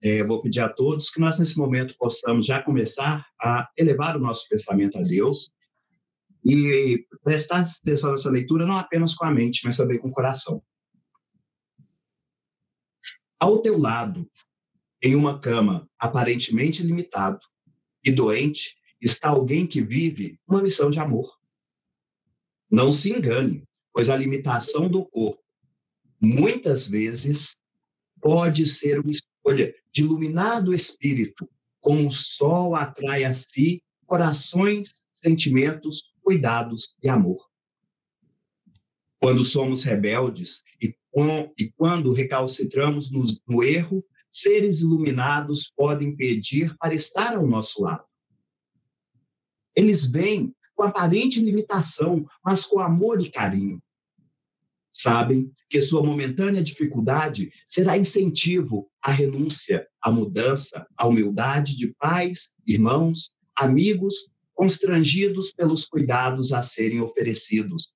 é, vou pedir a todos que nós, nesse momento, possamos já começar a elevar o nosso pensamento a Deus e prestar atenção nessa leitura não apenas com a mente, mas também com o coração. Ao teu lado, em uma cama aparentemente limitado e doente, está alguém que vive uma missão de amor. Não se engane, pois a limitação do corpo muitas vezes pode ser uma escolha de iluminado espírito, como o sol atrai a si corações, sentimentos, cuidados e amor. Quando somos rebeldes e, e quando recalcitramos no, no erro, seres iluminados podem pedir para estar ao nosso lado. Eles vêm com aparente limitação, mas com amor e carinho. Sabem que sua momentânea dificuldade será incentivo à renúncia, à mudança, à humildade de pais, irmãos, amigos, constrangidos pelos cuidados a serem oferecidos.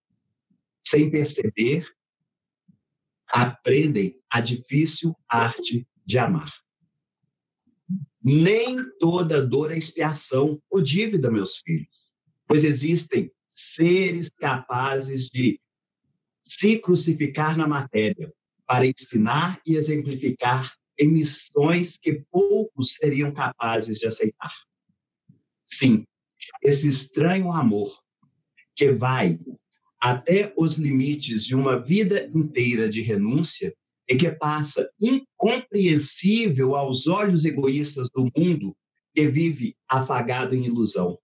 Sem perceber, aprendem a difícil arte de amar. Nem toda dor é expiação ou dívida, meus filhos, pois existem seres capazes de se crucificar na matéria para ensinar e exemplificar em missões que poucos seriam capazes de aceitar. Sim, esse estranho amor que vai até os limites de uma vida inteira de renúncia e que passa incompreensível aos olhos egoístas do mundo que vive afagado em ilusão.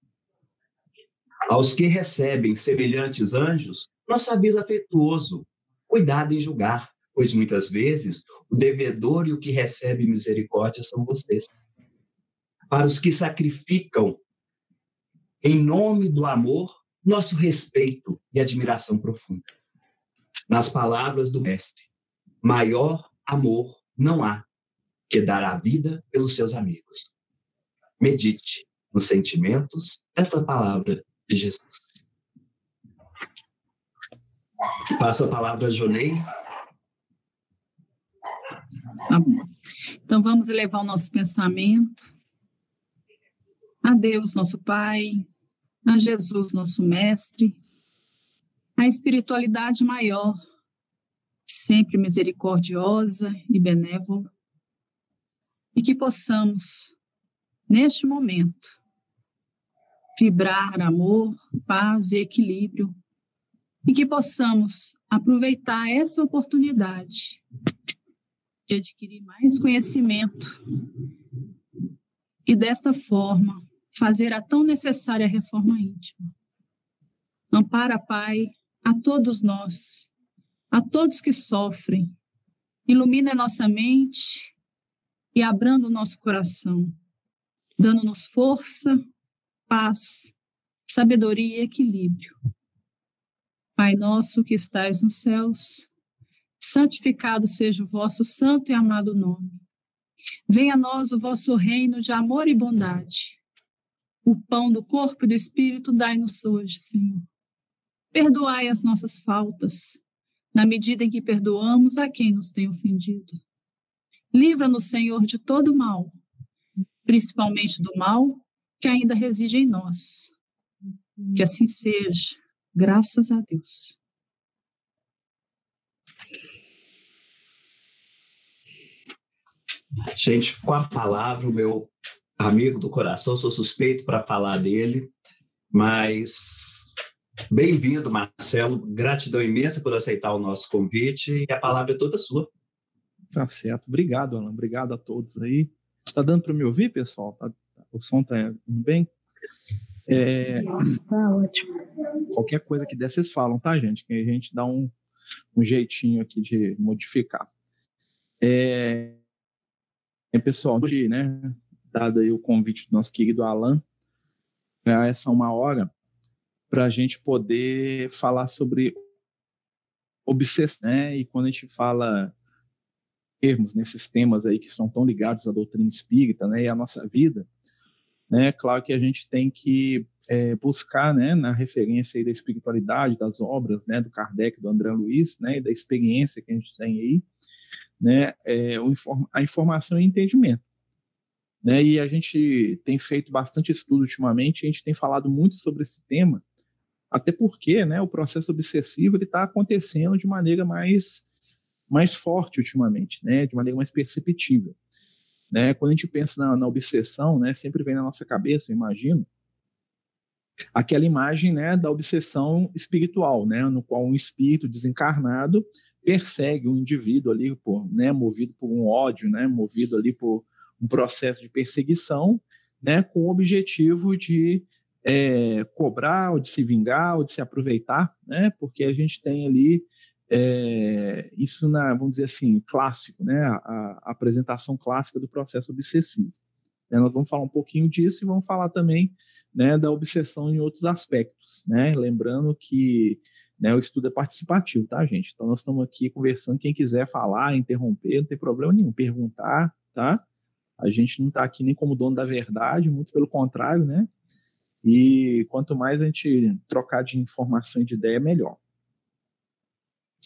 Aos que recebem semelhantes anjos, nosso aviso afetuoso, cuidado em julgar, pois muitas vezes o devedor e o que recebe misericórdia são vocês. Para os que sacrificam em nome do amor, nosso respeito e admiração profunda. Nas palavras do Mestre, maior amor não há que dar a vida pelos seus amigos. Medite nos sentimentos desta palavra de Jesus. Passo a palavra a Jonei. Tá bom. Então vamos elevar o nosso pensamento a Deus, nosso Pai, a Jesus, nosso Mestre, a espiritualidade maior, sempre misericordiosa e benévola, e que possamos, neste momento, vibrar amor, paz e equilíbrio, e que possamos aproveitar essa oportunidade de adquirir mais conhecimento e, desta forma, fazer a tão necessária reforma íntima. Ampara, Pai, a todos nós, a todos que sofrem, ilumina nossa mente e abrando o nosso coração, dando-nos força, paz, sabedoria e equilíbrio. Pai nosso que estais nos céus, santificado seja o vosso santo e amado nome. Venha a nós o vosso reino de amor e bondade o pão do corpo e do espírito dai-nos hoje, Senhor. Perdoai as nossas faltas, na medida em que perdoamos a quem nos tem ofendido. Livra-nos, Senhor, de todo mal, principalmente do mal que ainda reside em nós. Que assim seja, graças a Deus. Gente, com a palavra, o meu amigo do coração, sou suspeito para falar dele, mas bem-vindo, Marcelo. Gratidão imensa por aceitar o nosso convite e a palavra é toda sua. Tá certo. Obrigado, Alan. Obrigado a todos aí. Tá dando para me ouvir, pessoal? Tá, o som tá indo bem? É, tá ótimo. Qualquer coisa que der, vocês falam, tá, gente? Que a gente dá um, um jeitinho aqui de modificar. É, é pessoal, hoje, né? dado aí o convite do nosso querido Alan, para essa uma hora, para a gente poder falar sobre obsessão, né? E quando a gente fala termos nesses temas aí que são tão ligados à doutrina espírita, né, e à nossa vida, né, claro que a gente tem que é, buscar, né, na referência da espiritualidade, das obras, né, do Kardec, do André Luiz, né, e da experiência que a gente tem aí, né, é, a informação e entendimento. Né? E a gente tem feito bastante estudo ultimamente, a gente tem falado muito sobre esse tema, até porque né, o processo obsessivo está acontecendo de maneira mais, mais forte ultimamente, né, de maneira mais perceptível. Né? Quando a gente pensa na, na obsessão, né, sempre vem na nossa cabeça, imagino, aquela imagem né, da obsessão espiritual, né, no qual um espírito desencarnado persegue um indivíduo ali, por, né, movido por um ódio, né, movido ali por um processo de perseguição, né, com o objetivo de é, cobrar, ou de se vingar, ou de se aproveitar, né, porque a gente tem ali é, isso na, vamos dizer assim, clássico, né, a, a apresentação clássica do processo obsessivo. É, nós vamos falar um pouquinho disso e vamos falar também né, da obsessão em outros aspectos, né, lembrando que né, o estudo é participativo, tá, gente? Então nós estamos aqui conversando, quem quiser falar, interromper, não tem problema nenhum, perguntar, tá? A gente não está aqui nem como dono da verdade, muito pelo contrário, né? E quanto mais a gente trocar de informação e de ideia, melhor.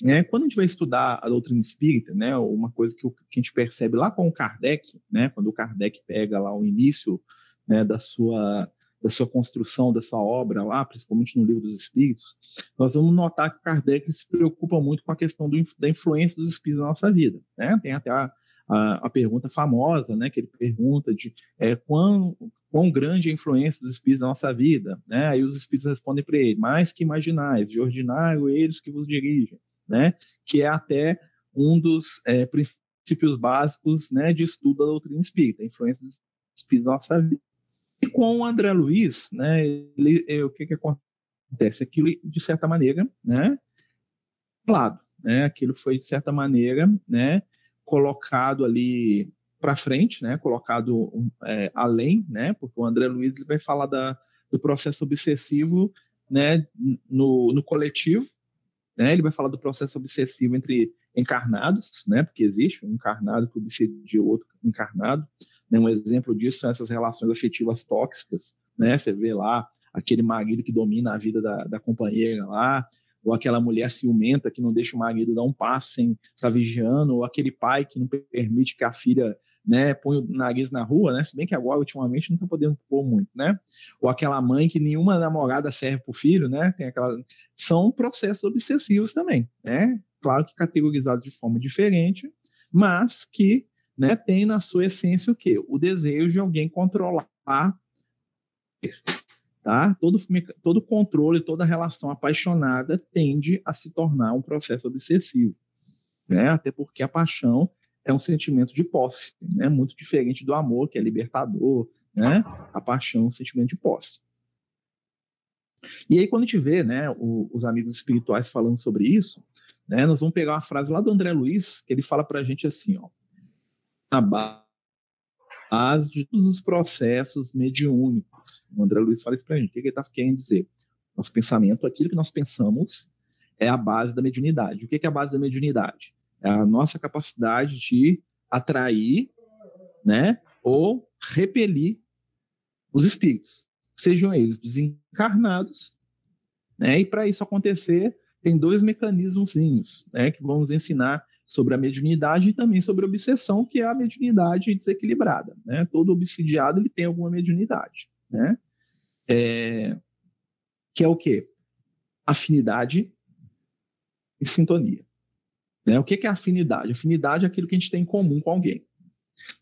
É, quando a gente vai estudar a doutrina espírita, né, uma coisa que, que, a gente percebe lá com o Kardec, né, quando o Kardec pega lá o início né, da, sua, da sua construção, da sua obra lá, principalmente no livro dos Espíritos, nós vamos notar que Kardec se preocupa muito com a questão do, da influência dos Espíritos na nossa vida. Né? Tem até a, a, a, pergunta famosa, né, que ele pergunta de é, quão, quão grande é a influência dos espíritos na nossa vida, né? Aí os espíritos respondem para ele: mais que imaginais, de ordinário eles que vos dirigem né, que é até um dos é, princípios básicos né, de estudo da doutrina espírita, a influência dos espíritos na nossa vida. E com o André Luiz, né, ele, é, o que, que acontece? Aquilo, de certa maneira, né, lado, né, aquilo foi, de certa maneira, né, colocado ali para frente, né, colocado é, além, né, porque o André Luiz ele vai falar da, do processo obsessivo né, no, no coletivo, né? Ele vai falar do processo obsessivo entre encarnados, né? porque existe um encarnado que obsedia o outro encarnado. Né? Um exemplo disso são essas relações afetivas tóxicas. Né? Você vê lá aquele marido que domina a vida da, da companheira lá, ou aquela mulher ciumenta que não deixa o marido dar um passo sem estar tá vigiando, ou aquele pai que não permite que a filha né, põe o nariz na rua, né, se bem que agora, ultimamente, não está podendo pôr muito, né, ou aquela mãe que nenhuma namorada serve para o filho, né, tem aquela... são processos obsessivos também, né, claro que categorizados de forma diferente, mas que, né, tem na sua essência o quê? O desejo de alguém controlar tá? Todo, todo controle, toda relação apaixonada tende a se tornar um processo obsessivo, né? Até porque a paixão é um sentimento de posse, né? Muito diferente do amor, que é libertador, né? A paixão é um sentimento de posse. E aí, quando a gente vê né, o, os amigos espirituais falando sobre isso, né, nós vamos pegar uma frase lá do André Luiz, que ele fala para a gente assim, ó, a base de todos os processos mediúnicos. O André Luiz fala isso para a gente. O que ele está querendo dizer? Nosso pensamento, aquilo que nós pensamos, é a base da mediunidade. O que é a base da mediunidade? É a nossa capacidade de atrair, né, ou repelir os espíritos, sejam eles desencarnados, né? E para isso acontecer, tem dois mecanismos, né, que vamos ensinar sobre a mediunidade e também sobre a obsessão, que é a mediunidade desequilibrada, né? Todo obsidiado ele tem alguma mediunidade, né? É, que é o quê? Afinidade e sintonia. Né? O que é afinidade? Afinidade é aquilo que a gente tem em comum com alguém.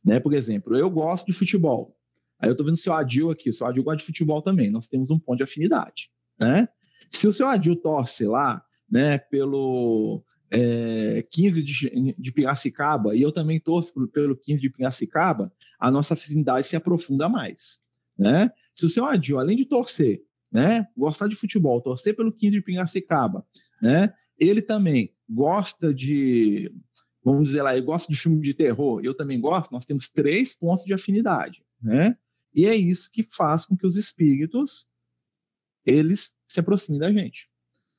Né? Por exemplo, eu gosto de futebol. Aí eu estou vendo o seu Adil aqui, o seu Adil gosta de futebol também. Nós temos um ponto de afinidade. Né? Se o seu Adil torce lá né, pelo é, 15 de, de Piracicaba e eu também torço pelo 15 de Piracicaba, a nossa afinidade se aprofunda mais. Né? Se o seu Adil, além de torcer, né, gostar de futebol, torcer pelo 15 de Piracicaba, né, ele também gosta de, vamos dizer lá, ele gosta de filme de terror, eu também gosto, nós temos três pontos de afinidade, né? E é isso que faz com que os espíritos eles se aproximem da gente.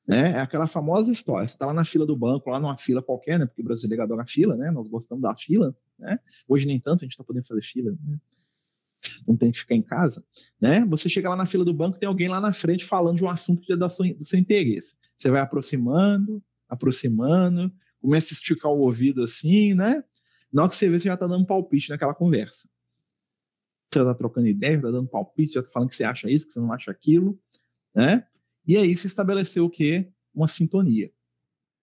Né? É aquela famosa história. Você está lá na fila do banco, lá numa fila qualquer, né? Porque o brasileiro adora fila, né? Nós gostamos da fila, né? Hoje nem tanto, a gente está podendo fazer fila, né? Não tem que ficar em casa, né? Você chega lá na fila do banco, tem alguém lá na frente falando de um assunto que é do seu interesse. Você vai aproximando, aproximando. começa a esticar o ouvido assim, né? Na hora que você vê, você já está dando palpite naquela conversa. Já está trocando ideia, já tá dando palpite, já está falando que você acha isso, que você não acha aquilo, né? E aí se estabeleceu o quê? Uma sintonia.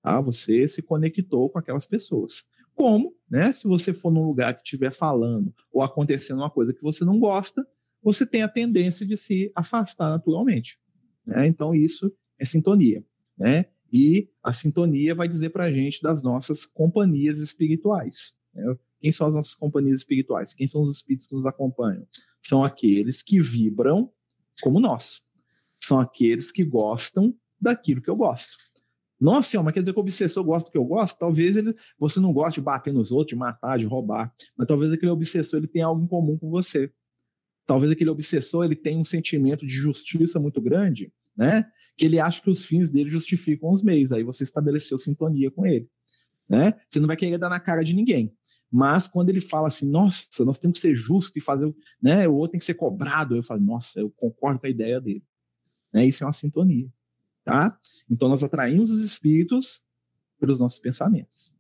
Tá? Você se conectou com aquelas pessoas. Como, né? Se você for num lugar que estiver falando ou acontecendo uma coisa que você não gosta, você tem a tendência de se afastar naturalmente. Né? Então, isso é sintonia. Né? E a sintonia vai dizer para a gente das nossas companhias espirituais. Né? Quem são as nossas companhias espirituais? Quem são os espíritos que nos acompanham? São aqueles que vibram como nós. São aqueles que gostam daquilo que eu gosto. Nossa senhora, mas quer dizer que o obsessor gosta do que eu gosto? Talvez ele, você não goste de bater nos outros, de matar, de roubar, mas talvez aquele obsessor ele tenha algo em comum com você. Talvez aquele obsessor ele tenha um sentimento de justiça muito grande, né? Que ele acha que os fins dele justificam os meios. Aí você estabeleceu sintonia com ele, né? Você não vai querer dar na cara de ninguém. Mas quando ele fala assim, nossa, nós temos que ser justos e fazer, né? O outro tem que ser cobrado. Eu falo, nossa, eu concordo com a ideia dele. Né? Isso é uma sintonia. Tá? Então, nós atraímos os espíritos pelos nossos pensamentos.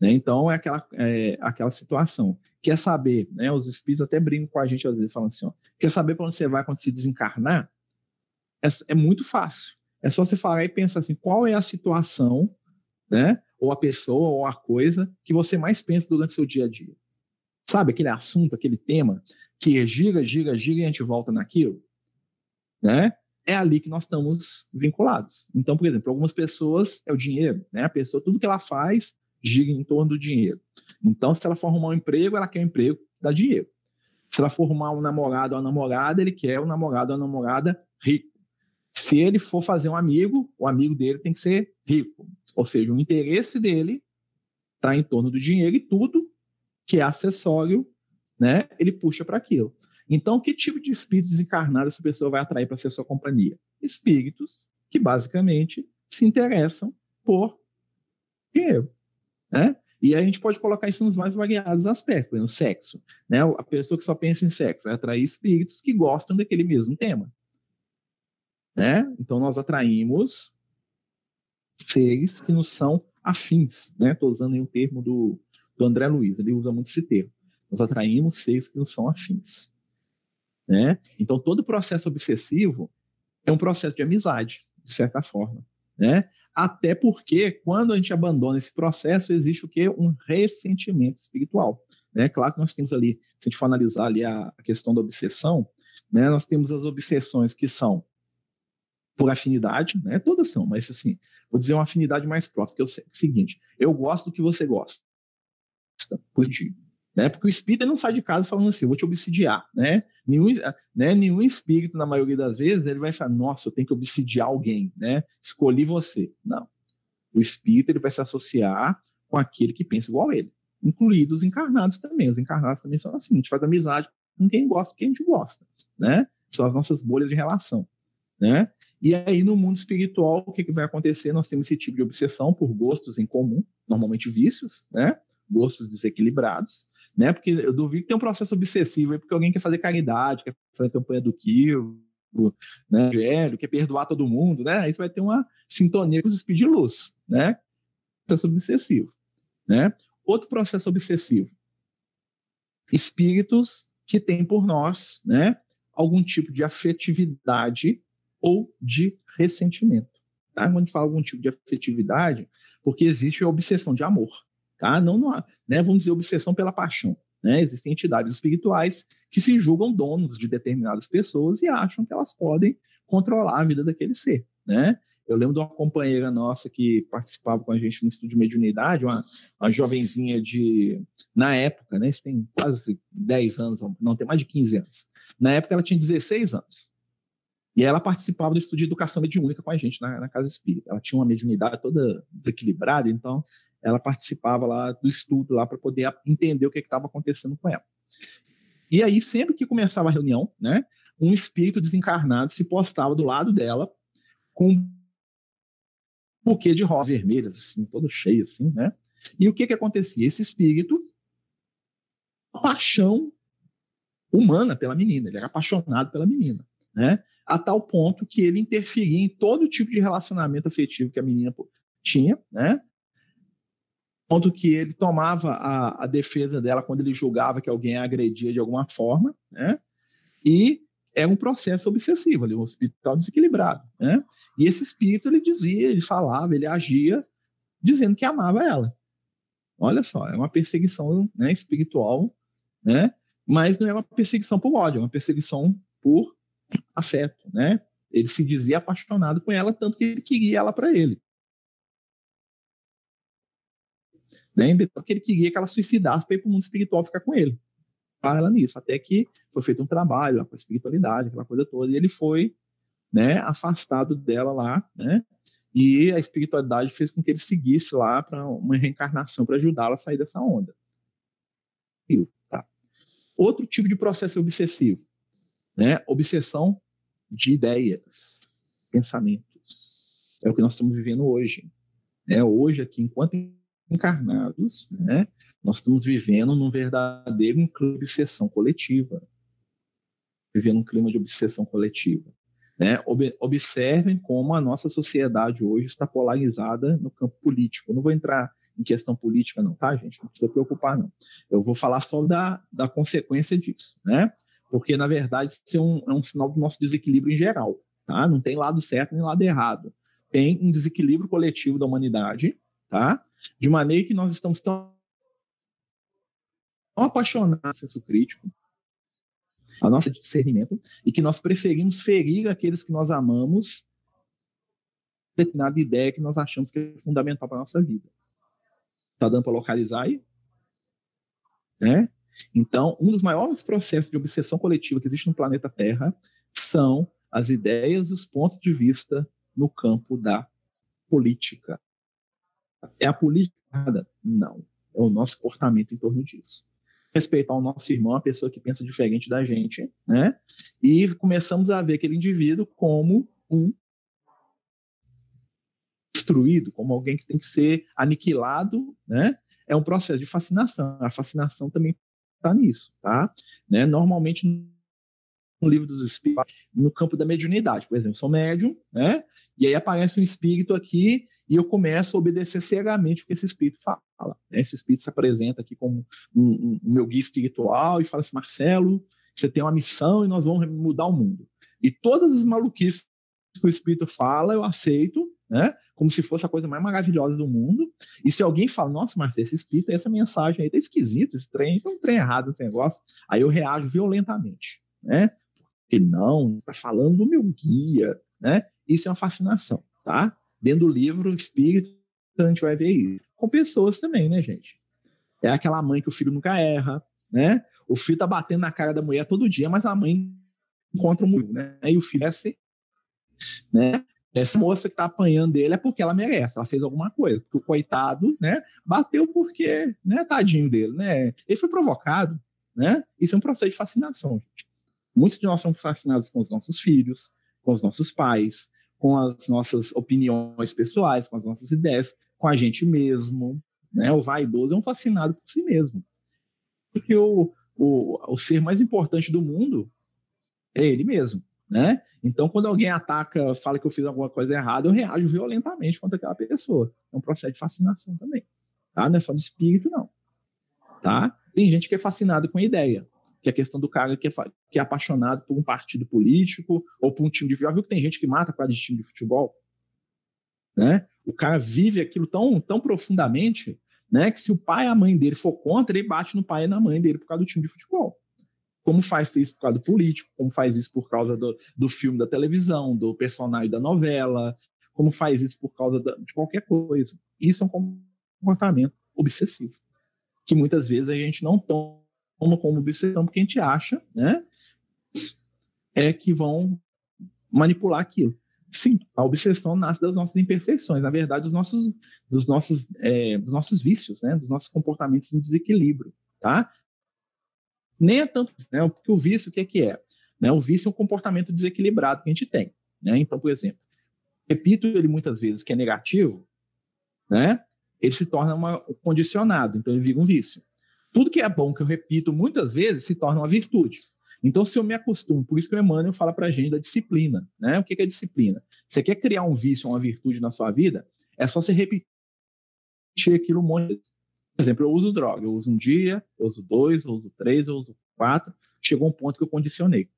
Né? Então, é aquela, é aquela situação. Quer saber, né? os espíritos até brincam com a gente às vezes, falando assim: ó, quer saber para onde você vai quando se desencarnar? É, é muito fácil. É só você falar e pensar assim: qual é a situação, né? ou a pessoa, ou a coisa que você mais pensa durante o seu dia a dia? Sabe aquele assunto, aquele tema que gira, gira, gira e a gente volta naquilo? Né? é ali que nós estamos vinculados. Então, por exemplo, algumas pessoas é o dinheiro, né? A pessoa, tudo que ela faz gira em torno do dinheiro. Então, se ela for arrumar um emprego, ela quer um emprego dá dinheiro. Se ela for arrumar um namorado ou uma namorada, ele quer um namorado ou uma namorada rico. Se ele for fazer um amigo, o amigo dele tem que ser rico. Ou seja, o interesse dele está em torno do dinheiro e tudo que é acessório, né, ele puxa para aquilo. Então, que tipo de espírito desencarnado essa pessoa vai atrair para ser sua companhia? Espíritos que basicamente se interessam por dinheiro, né? E a gente pode colocar isso nos mais variados aspectos, no sexo, né? A pessoa que só pensa em sexo vai atrair espíritos que gostam daquele mesmo tema, né? Então nós atraímos seres que nos são afins, né? Estou usando aí o termo do, do André Luiz, ele usa muito esse termo. Nós atraímos seres que nos são afins. Né? Então, todo processo obsessivo é um processo de amizade, de certa forma. Né? Até porque, quando a gente abandona esse processo, existe o quê? Um ressentimento espiritual. Né? Claro que nós temos ali, se a gente for analisar ali a, a questão da obsessão, né? nós temos as obsessões que são por afinidade, né? todas são, mas assim, vou dizer uma afinidade mais próxima, que é o seguinte, eu gosto do que você gosta, positivo né? Porque o espírito não sai de casa falando assim, eu vou te obsidiar, né? Nenhum, né? Nenhum espírito, na maioria das vezes, ele vai falar, nossa, eu tenho que obsidiar alguém, né? Escolhi você. Não. O espírito, ele vai se associar com aquele que pensa igual a ele, incluídos os encarnados também. Os encarnados também são assim, a gente faz amizade com quem gosta, com quem a gente gosta, né? São as nossas bolhas de relação, né? E aí, no mundo espiritual, o que, que vai acontecer? Nós temos esse tipo de obsessão por gostos em comum, normalmente vícios, né? Gostos desequilibrados, né? Porque eu duvido que tem um processo obsessivo aí, porque alguém quer fazer caridade, quer fazer campanha do Kill, né? Evangelho, quer perdoar todo mundo, né? Aí você vai ter uma sintonia com os espíritos de luz, né? Processo obsessivo, né? Outro processo obsessivo. Espíritos que têm por nós, né? Algum tipo de afetividade ou de ressentimento. Tá? Quando a gente fala algum tipo de afetividade, porque existe a obsessão de amor. Tá? Não, não né, vamos dizer, obsessão pela paixão. Né? Existem entidades espirituais que se julgam donos de determinadas pessoas e acham que elas podem controlar a vida daquele ser. Né? Eu lembro de uma companheira nossa que participava com a gente no estudo de mediunidade, uma, uma jovenzinha de. Na época, né? Isso tem quase 10 anos, não, tem mais de 15 anos. Na época, ela tinha 16 anos. E ela participava do estudo de educação mediúnica com a gente na, na casa espírita. Ela tinha uma mediunidade toda desequilibrada, então ela participava lá do estudo lá para poder entender o que estava acontecendo com ela. E aí, sempre que começava a reunião, né, um espírito desencarnado se postava do lado dela com um buquê de rosas vermelhas, assim, todo cheio, assim, né? E o que que acontecia? Esse espírito, paixão humana pela menina, ele era apaixonado pela menina, né? A tal ponto que ele interferia em todo tipo de relacionamento afetivo que a menina tinha, né? ponto que ele tomava a, a, defesa dela quando ele julgava que alguém a agredia de alguma forma, né? E é um processo obsessivo, ali, um espírito desequilibrado, né? E esse espírito ele dizia, ele falava, ele agia dizendo que amava ela. Olha só, é uma perseguição né, espiritual, né? Mas não é uma perseguição por ódio, é uma perseguição por afeto, né? Ele se dizia apaixonado por ela, tanto que ele queria ela para ele. Né? Porque ele queria que ela suicidasse para ir para o mundo espiritual ficar com ele. Para ela nisso. Até que foi feito um trabalho lá com a espiritualidade, aquela coisa toda, e ele foi né, afastado dela lá, né? E a espiritualidade fez com que ele seguisse lá para uma reencarnação para ajudá-la a sair dessa onda. Tá. Outro tipo de processo obsessivo, né? Obsessão de ideias, pensamentos. É o que nós estamos vivendo hoje. Né? Hoje, aqui, enquanto encarnados, né? nós estamos vivendo num verdadeiro clima de obsessão coletiva. Vivendo um clima de obsessão coletiva. Né? Observem como a nossa sociedade hoje está polarizada no campo político. Eu não vou entrar em questão política, não, tá, gente? Não precisa preocupar, não. Eu vou falar só da, da consequência disso, né? Porque, na verdade, isso é um, é um sinal do nosso desequilíbrio em geral, tá? Não tem lado certo nem lado errado. Tem um desequilíbrio coletivo da humanidade, tá? De maneira que nós estamos tão apaixonados no senso crítico, a nossa discernimento, e que nós preferimos ferir aqueles que nós amamos, determinada ideia que nós achamos que é fundamental para a nossa vida. Tá dando para localizar aí? Né? Então, um dos maiores processos de obsessão coletiva que existe no planeta Terra são as ideias e os pontos de vista no campo da política. É a política? Não. É o nosso comportamento em torno disso. Respeitar o nosso irmão, a pessoa que pensa diferente da gente, né? E começamos a ver aquele indivíduo como um destruído, como alguém que tem que ser aniquilado, né? É um processo de fascinação. A fascinação também está nisso, tá? Né? Normalmente no livro dos espíritos, no campo da mediunidade, por exemplo, sou médium, né? E aí aparece um espírito aqui e eu começo a obedecer cegamente o que esse espírito fala. Né? Esse espírito se apresenta aqui como um, um, um meu guia espiritual e fala assim: Marcelo, você tem uma missão e nós vamos mudar o mundo. E todas as maluquices que o espírito fala, eu aceito, né? Como se fosse a coisa mais maravilhosa do mundo. E se alguém fala, nossa, Marcelo, esse espírito, essa mensagem aí tá esquisita, esse trem, tem um trem errado esse negócio, aí eu reajo violentamente, né? Porque não, tá falando do meu guia, né? Isso é uma fascinação, tá? Dentro do livro Espírito, a gente vai ver isso. Com pessoas também, né, gente? É aquela mãe que o filho nunca erra, né? O filho tá batendo na cara da mulher todo dia, mas a mãe encontra o mulher, né? E o filho é assim, né? Essa moça que tá apanhando dele é porque ela merece, ela fez alguma coisa. Porque o coitado, né, bateu porque, né, tadinho dele, né? Ele foi provocado, né? Isso é um processo de fascinação, gente. Muitos de nós somos fascinados com os nossos filhos, com os nossos pais, com as nossas opiniões pessoais, com as nossas ideias, com a gente mesmo. Né? O vaidoso é um fascinado por si mesmo. Porque o, o, o ser mais importante do mundo é ele mesmo. Né? Então, quando alguém ataca, fala que eu fiz alguma coisa errada, eu reajo violentamente contra aquela pessoa. É um processo de fascinação também. Tá? Não é só de espírito, não. Tá? Tem gente que é fascinado com a ideia que é a questão do cara que é, que é apaixonado por um partido político ou por um time de futebol. Viu que tem gente que mata por causa de time de futebol? Né? O cara vive aquilo tão, tão profundamente né, que se o pai e a mãe dele for contra, ele bate no pai e na mãe dele por causa do time de futebol. Como faz isso por causa do político, como faz isso por causa do, do filme da televisão, do personagem da novela, como faz isso por causa da, de qualquer coisa. Isso é um comportamento obsessivo, que muitas vezes a gente não toma como obsessão porque a gente acha, né, é que vão manipular aquilo. Sim, a obsessão nasce das nossas imperfeições, na verdade, dos nossos, dos nossos, é, dos nossos vícios, né, dos nossos comportamentos em desequilíbrio, tá? Nem é tanto, né, porque o vício, o que é que é? Né, o vício é um comportamento desequilibrado que a gente tem, né? Então, por exemplo, repito ele muitas vezes que é negativo, né? Ele se torna uma, condicionado, então ele vira um vício. Tudo que é bom, que eu repito muitas vezes, se torna uma virtude. Então, se eu me acostumo, por isso que o Emmanuel fala para a gente da disciplina. Né? O que é disciplina? Você quer criar um vício, uma virtude na sua vida, é só você repetir aquilo um monte de vezes. Exemplo, eu uso droga, eu uso um dia, eu uso dois, eu uso três, eu uso quatro, chegou um ponto que eu condicionei.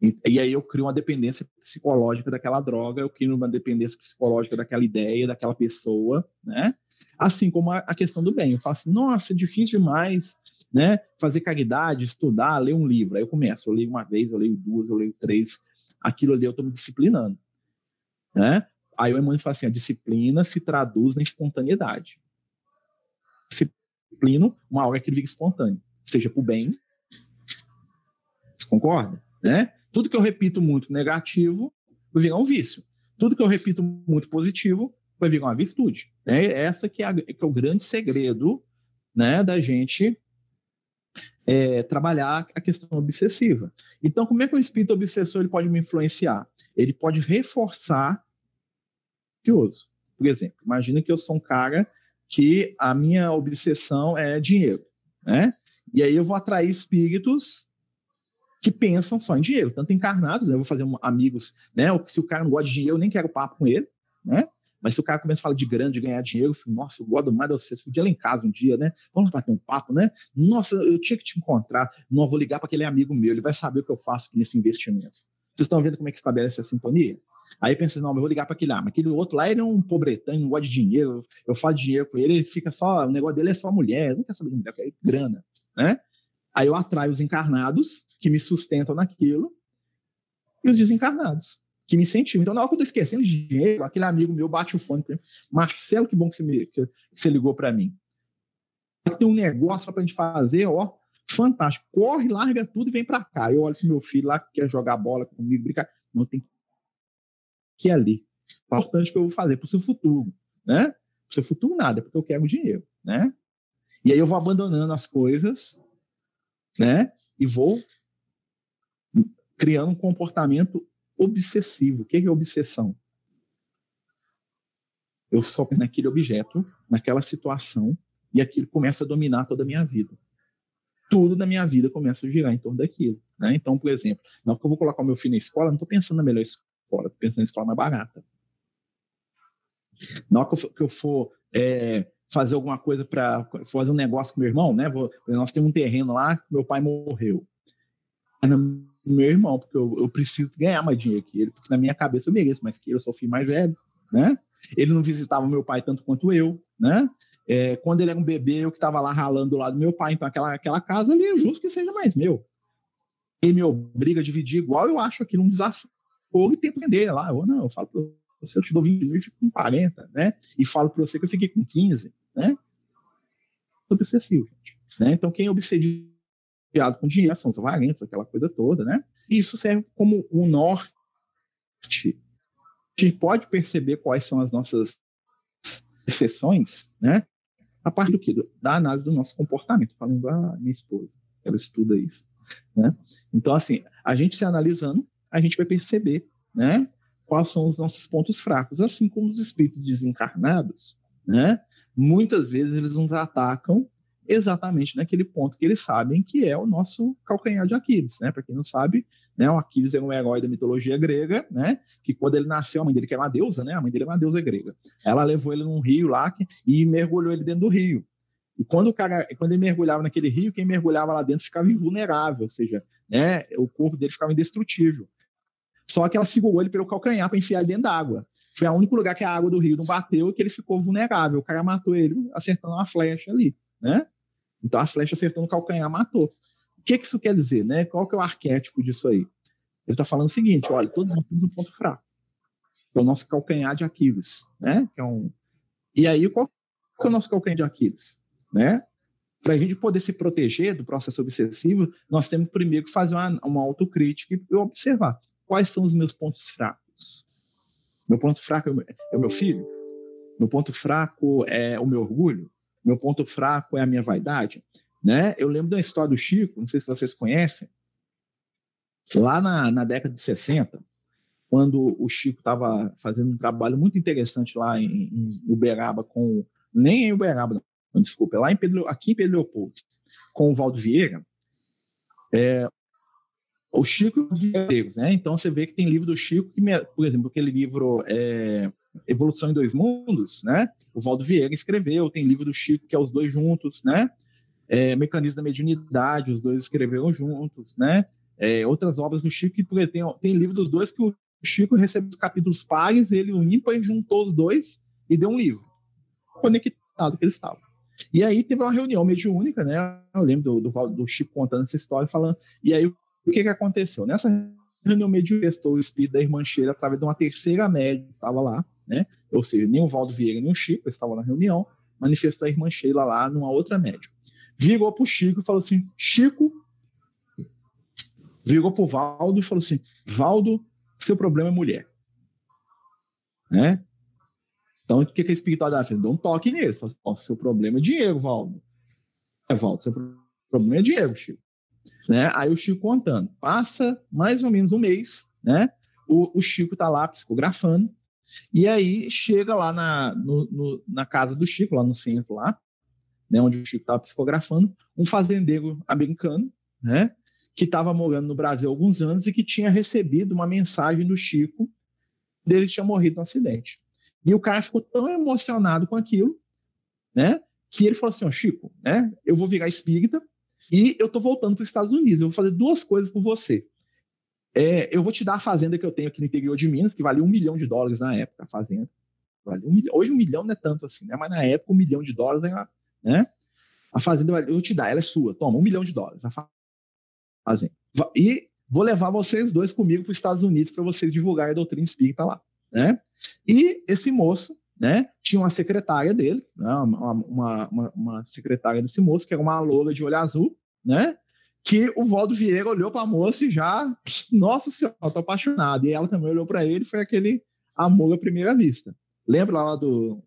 E, e, aí eu crio uma dependência psicológica daquela droga, eu crio uma dependência psicológica daquela ideia, daquela pessoa, né? Assim como a, a questão do bem. Eu falo assim, nossa, é difícil demais, né? Fazer caridade, estudar, ler um livro. Aí eu começo, eu leio uma vez, eu leio duas, eu leio três. Aquilo ali eu estou me disciplinando, né? Aí o Emmanuel fala assim, a disciplina se traduz na espontaneidade. Disciplino, uma hora que ele fica espontâneo, seja o bem, você concorda? Né? Tudo que eu repito muito negativo vai virar um vício. Tudo que eu repito muito positivo vai virar uma virtude. Né? Essa que é, a, que é o grande segredo né, da gente é, trabalhar a questão obsessiva. Então, como é que o espírito obsessor ele pode me influenciar? Ele pode reforçar o Por exemplo, imagina que eu sou um cara que a minha obsessão é dinheiro, né? E aí eu vou atrair espíritos que pensam só em dinheiro, tanto encarnados, né? eu vou fazer um, amigos, né? Se o cara não gosta de dinheiro, eu nem quero papo com ele, né? Mas se o cara começa a falar de grande, de ganhar dinheiro, eu fico, nossa, eu gosto mais de você, você podia ir lá em casa um dia, né? Vamos bater um papo, né? Nossa, eu tinha que te encontrar, não vou ligar para aquele amigo meu, ele vai saber o que eu faço nesse investimento. Vocês estão vendo como é que estabelece a sintonia? Aí pensei, não, eu vou ligar para aquele lá, mas aquele outro lá, ele é um pobretão, não gosta de dinheiro, eu falo de dinheiro com ele, ele fica só, o negócio dele é só mulher, não quer saber de mulher, quer grana, né? Aí eu atraio os encarnados, que me sustentam naquilo, e os desencarnados, que me incentivam. Então, na hora que eu tô esquecendo de dinheiro, aquele amigo meu bate o fone. Marcelo, que bom que você, me, que você ligou para mim. Tem um negócio para a gente fazer, ó, fantástico. Corre, larga tudo e vem para cá. Eu olho pro meu filho lá que quer jogar bola comigo, brincar. Não tem que ir ali. Importante que eu vou fazer para o seu futuro, né? Para o seu futuro nada, porque eu quero dinheiro, né? E aí eu vou abandonando as coisas, né? E vou criando um comportamento obsessivo. O que é obsessão? Eu só penso naquele objeto, naquela situação, e aquilo começa a dominar toda a minha vida. Tudo na minha vida começa a girar em torno daquilo. Né? Então, por exemplo, na hora que eu vou colocar o meu filho na escola, não estou pensando na melhor escola, estou pensando na escola mais barata. Na hora que eu que eu for é, fazer alguma coisa para fazer um negócio com meu irmão, né? Vou, nós temos um terreno lá, meu pai morreu no meu irmão, porque eu, eu, preciso ganhar mais dinheiro que ele, porque na minha cabeça eu mereço mais que ele, eu sou filho mais velho, né? Ele não visitava meu pai tanto quanto eu, né? É, quando ele era um bebê, eu que estava lá ralando do lado do meu pai, então aquela, aquela casa ali é justo que seja mais meu. Ele me obriga a dividir igual, eu acho aquilo um desafio. Ou tento vender lá, ou não, eu falo para você, eu te dou 20 mil e fico com 40, né? E falo para você que eu fiquei com 15, né? Obsessivo, gente. Né? Então, quem é obsedido criado com dinheiro, são os avarentos, aquela coisa toda, né? E isso serve como um norte. A gente pode perceber quais são as nossas exceções, né? A parte do que? Da análise do nosso comportamento. Falando a minha esposa, ela estuda isso, né? Então, assim, a gente se analisando, a gente vai perceber, né? Quais são os nossos pontos fracos, assim como os espíritos desencarnados, né? Muitas vezes eles nos atacam exatamente naquele ponto que eles sabem que é o nosso calcanhar de Aquiles, né? Para quem não sabe, né, o Aquiles é um herói da mitologia grega, né? Que quando ele nasceu, a mãe dele que é uma deusa, né? A mãe dele é uma deusa grega. Ela levou ele num rio lá e mergulhou ele dentro do rio. E quando o cara, quando ele mergulhava naquele rio, quem mergulhava lá dentro ficava invulnerável, ou seja, né, o corpo dele ficava indestrutível. Só que ela segurou ele pelo calcanhar para enfiar ele dentro d'água. Foi o único lugar que a água do rio não bateu e que ele ficou vulnerável. O cara matou ele acertando uma flecha ali, né? Então a flecha acertou no calcanhar, matou. O que, que isso quer dizer, né? Qual que é o arquétipo disso aí? Ele está falando o seguinte: olha, todos nós temos um ponto fraco. Que é o nosso calcanhar de Aquiles, né? Que é um... E aí, qual que é o nosso calcanhar de Aquiles? Né? Para a gente poder se proteger do processo obsessivo, nós temos primeiro que fazer uma, uma autocrítica e observar quais são os meus pontos fracos. Meu ponto fraco é o meu, é o meu filho? Meu ponto fraco é o meu orgulho? Meu ponto fraco é a minha vaidade, né? Eu lembro da história do Chico, não sei se vocês conhecem, lá na, na década de 60, quando o Chico estava fazendo um trabalho muito interessante lá em, em Uberaba com nem em Uberaba, não, desculpa, lá em Pedro, aqui em Pedro Leopoldo, com o Valdo Vieira, é, o Chico e os né? Então você vê que tem livro do Chico que, por exemplo, aquele livro é, Evolução em Dois Mundos, né? O Valdo Vieira escreveu, tem livro do Chico que é Os Dois Juntos, né? É, Mecanismo da Mediunidade, os dois escreveram juntos, né? É, outras obras do Chico, que tem, tem livro dos dois que o Chico recebeu os capítulos pares, ele, o ímpar, juntou os dois e deu um livro conectado que eles estavam. E aí teve uma reunião mediúnica, né? Eu lembro do, do, do Chico contando essa história, falando. E aí o que, que aconteceu? Nessa reunião mediúnica, o espírito da irmã Sheila através de uma terceira média que estava lá, né? Ou seja, nem o Valdo Vieira nem o Chico estavam na reunião, manifestou a irmã Sheila lá numa outra média. Virou para o Chico e falou assim: Chico. Virou para o Valdo e falou assim: Valdo, seu problema é mulher. Né? Então, o que, que a espiritualidade fez? Dá um toque neles. Fala assim, seu problema é dinheiro, Valdo. É, Valdo, seu problema é dinheiro, Chico. Né? Aí o Chico contando. Passa mais ou menos um mês, né? O, o Chico tá lá psicografando. E aí chega lá na, no, no, na casa do Chico, lá no centro, lá, né, onde o Chico estava psicografando, um fazendeiro americano, né? Que estava morando no Brasil há alguns anos e que tinha recebido uma mensagem do Chico dele tinha morrido no acidente. E o cara ficou tão emocionado com aquilo, né? Que ele falou assim: ó, Chico, né? Eu vou virar espírita e eu tô voltando para os Estados Unidos. Eu vou fazer duas coisas por você. É, eu vou te dar a fazenda que eu tenho aqui no interior de Minas, que valia um milhão de dólares na época, a fazenda. Vale um milhão. Hoje um milhão não é tanto assim, né? Mas na época um milhão de dólares era, né? A fazenda eu vou te dar, ela é sua. Toma, um milhão de dólares. A fazenda. E vou levar vocês dois comigo para os Estados Unidos para vocês divulgarem a doutrina espírita lá, né? E esse moço, né, tinha uma secretária dele, né, uma, uma, uma, uma secretária desse moço, que era uma loura de olho azul, né, que o Valdo Vieira olhou para a moça e já, nossa senhora, tô apaixonado. E ela também olhou para ele, foi aquele amor à primeira vista. Lembra lá do,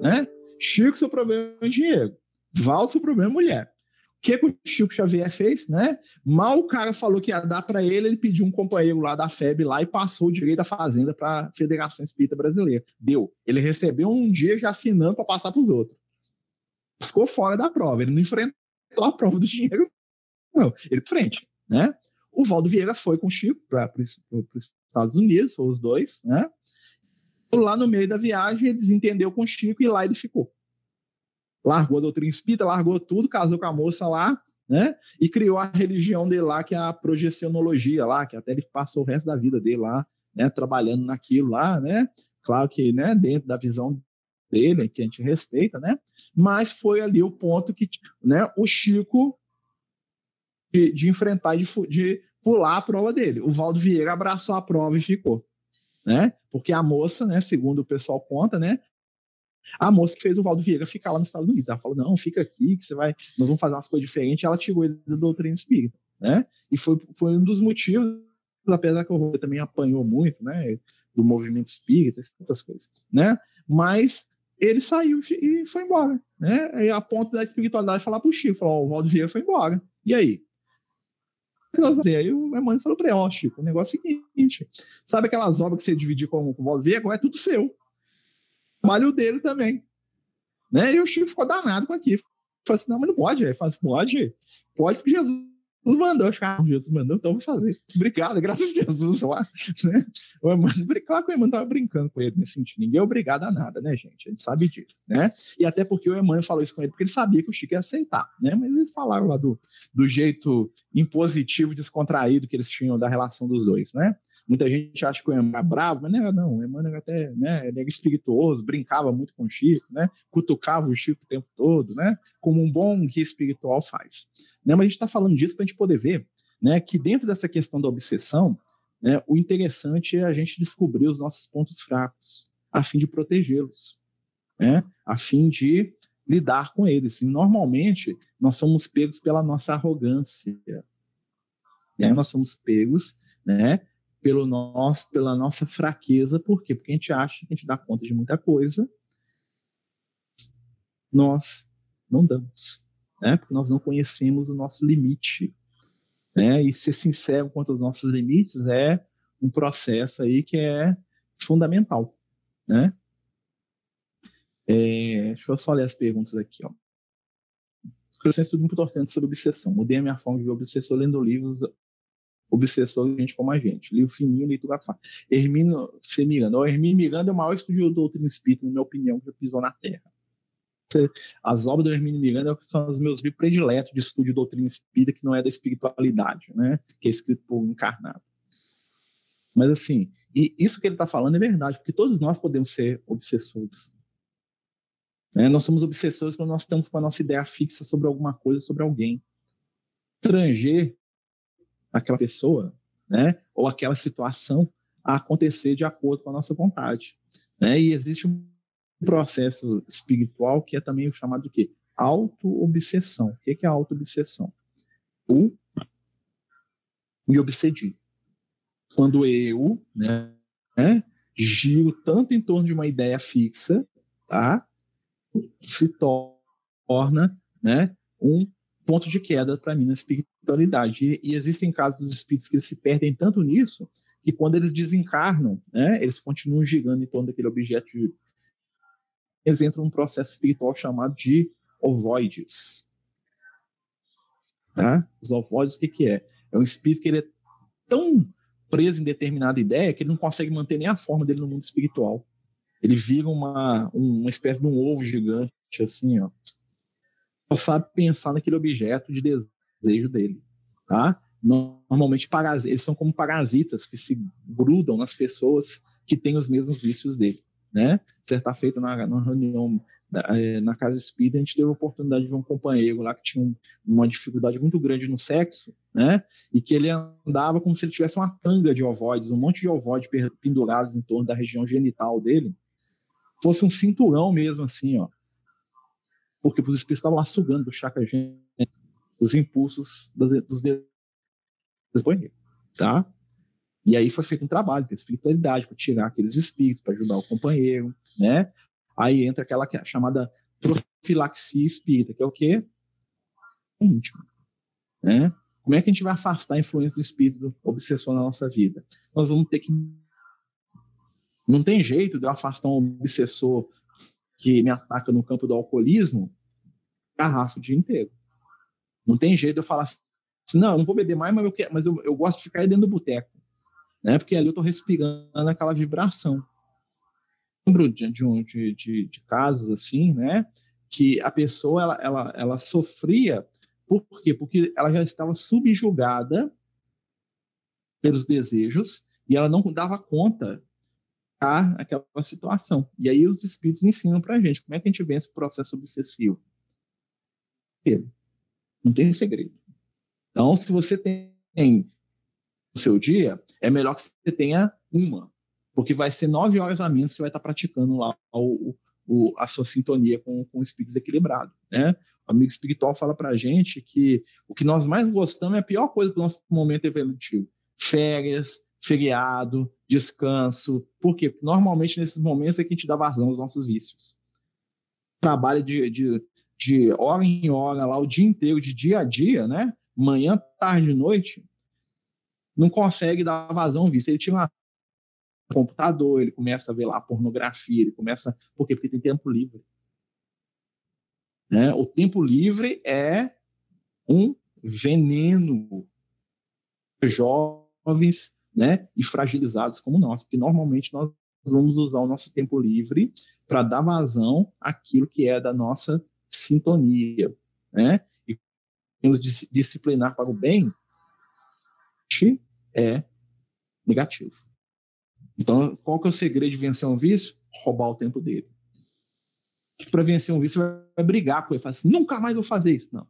né? Chico, seu problema é dinheiro. Valdo, seu problema é mulher que, que o Chico Xavier fez, né? Mal o cara falou que ia dar para ele, ele pediu um companheiro lá da FEB lá e passou o direito da fazenda para a Federação Espírita Brasileira. Deu. Ele recebeu um dia já assinando para passar para os outros. Ficou fora da prova. Ele não enfrentou a prova do dinheiro. Não, ele frente, né? O Valdo Vieira foi com o Chico para os Estados Unidos, foram os dois, né? Lá no meio da viagem, ele desentendeu com o Chico e lá ele ficou largou a doutrina espírita, largou tudo, casou com a moça lá, né? E criou a religião dele lá, que é a projecionologia lá, que até ele passou o resto da vida dele lá, né? Trabalhando naquilo lá, né? Claro que, né? Dentro da visão dele, que a gente respeita, né? Mas foi ali o ponto que, né? O Chico de, de enfrentar, de, de pular a prova dele. O Valdo Vieira abraçou a prova e ficou, né? Porque a moça, né? Segundo o pessoal conta, né? A moça que fez o Valdo Vieira ficar lá nos Estados Unidos. Ela falou: não, fica aqui, que você vai, nós vamos fazer umas coisas diferentes. Ela tirou ele da doutrina espírita, né? E foi, foi um dos motivos, apesar que o Rô também apanhou muito, né? Do movimento espírita, essas coisas, né? Mas ele saiu e foi embora, né? E a ponto da espiritualidade falar pro Chico: falou, oh, o Valdo Vieira foi embora. E aí? Aí o mãe falou pra ele, ó, oh, Chico, o negócio é o seguinte, sabe aquelas obras que você dividiu com, com o Valdo Vieira? É tudo seu trabalho dele também. Né? E o Chico ficou danado com aquilo. Falei assim, não, mas não pode. Ele falou assim, pode, pode, porque Jesus mandou. Eu ah, Jesus mandou, então vou fazer. Obrigado, graças a Jesus lá. Né? O Emmanuel, claro que o Emmanuel estava brincando com ele nesse sentido. Ninguém é obrigado a nada, né, gente? A gente sabe disso, né? E até porque o Emmanuel falou isso com ele, porque ele sabia que o Chico ia aceitar, né? Mas eles falaram lá do, do jeito impositivo, descontraído que eles tinham da relação dos dois, né? Muita gente acha que o Emmanuel é bravo, mas não, é, não o Emmanuel até, né, ele era espirituoso, brincava muito com o Chico, né, cutucava o Chico o tempo todo, né, como um bom guia espiritual faz. Né, mas a gente está falando disso para a gente poder ver né, que dentro dessa questão da obsessão, né, o interessante é a gente descobrir os nossos pontos fracos, a fim de protegê-los, né, a fim de lidar com eles. E normalmente nós somos pegos pela nossa arrogância, né, nós somos pegos né, pelo nosso, pela nossa fraqueza, por quê? Porque a gente acha que a gente dá conta de muita coisa, nós não damos, né? Porque nós não conhecemos o nosso limite, né? E ser sincero quanto aos nossos limites é um processo aí que é fundamental, né? É, deixa eu só ler as perguntas aqui, ó. Escrever tudo muito importante sobre obsessão. Mudei a minha forma de ver obsessor lendo livros obsessor gente como a gente. Livro fininho, leitura fácil. Hermínio C. Miranda. O Hermínio Miranda é o maior estudioso do doutrina espírita, na minha opinião, que já pisou na Terra. As obras do Hermínio Miranda são os meus livros prediletos de estudo de doutrina espírita, que não é da espiritualidade, né? que é escrito por um encarnado. Mas, assim, e isso que ele está falando é verdade, porque todos nós podemos ser obsessores. Né? Nós somos obsessores quando nós estamos com a nossa ideia fixa sobre alguma coisa, sobre alguém. Estrangeiro aquela pessoa, né, ou aquela situação a acontecer de acordo com a nossa vontade, né? E existe um processo espiritual que é também o chamado de quê? Auto-obsessão. O que é auto-obsessão? O me obsedi. Quando eu, né, giro tanto em torno de uma ideia fixa, tá? Se torna, né, um ponto de queda para mim na espiritualidade. E, e, existem casos dos espíritos que eles se perdem tanto nisso que quando eles desencarnam, né, eles continuam girando em torno daquele objeto. De... Eles entram num processo espiritual chamado de ovoides. Tá? Os ovoides, o que, que é? É um espírito que ele é tão preso em determinada ideia que ele não consegue manter nem a forma dele no mundo espiritual. Ele vira uma, uma espécie de um ovo gigante, assim, ó, só sabe pensar naquele objeto de desejo dele, tá? Normalmente eles são como parasitas que se grudam nas pessoas que têm os mesmos vícios dele, né? Certa feita na, na reunião é, na casa espírita, a gente teve a oportunidade de ver um companheiro lá que tinha uma dificuldade muito grande no sexo, né? E que ele andava como se ele tivesse uma tanga de ovoides, um monte de ovoides pendurados em torno da região genital dele, fosse um cinturão mesmo assim, ó porque os espíritos estavam lá sugando do chakra gênero os impulsos dos dedos tá? E aí foi feito um trabalho de espiritualidade para tirar aqueles espíritos, para ajudar o companheiro, né? Aí entra aquela é chamada profilaxia espírita, que é o quê? Íntimo, né? Como é que a gente vai afastar a influência do espírito obsessor na nossa vida? Nós vamos ter que não tem jeito de eu afastar um obsessor que me ataca no campo do alcoolismo, garrafa o dia inteiro. Não tem jeito eu falar assim, não, eu não vou beber mais, mas eu, quero, mas eu, eu gosto de ficar aí dentro do boteco. Né? Porque ali eu estou respirando aquela vibração. Lembro de, de, de, de, casos assim, né? Que a pessoa ela, ela, ela sofria, por quê? Porque ela já estava subjugada pelos desejos e ela não dava conta aquela situação. E aí os espíritos ensinam para a gente como é que a gente vence o processo obsessivo. Não tem segredo. Então, se você tem no seu dia, é melhor que você tenha uma, porque vai ser nove horas a menos que você vai estar praticando lá o, o, a sua sintonia com, com o espírito desequilibrado. Né? O amigo espiritual fala para gente que o que nós mais gostamos é a pior coisa do nosso momento evolutivo. Férias, feriado, descanso. Por quê? Porque normalmente nesses momentos é que a gente dá vazão aos nossos vícios. Trabalho de, de, de hora em hora lá o dia inteiro, de dia a dia, né? Manhã, tarde, noite, não consegue dar vazão vício. Ele tira uma computador, ele começa a ver lá pornografia, ele começa. Por quê? Porque tem tempo livre. Né? O tempo livre é um veneno. Jovens né, e fragilizados como nós, porque normalmente nós vamos usar o nosso tempo livre para dar vazão àquilo que é da nossa sintonia, né? E nos disciplinar para o bem é negativo. Então, qual que é o segredo de vencer um vício? Roubar o tempo dele. Para vencer um vício, você vai brigar com ele, falar assim, nunca mais vou fazer isso. Não.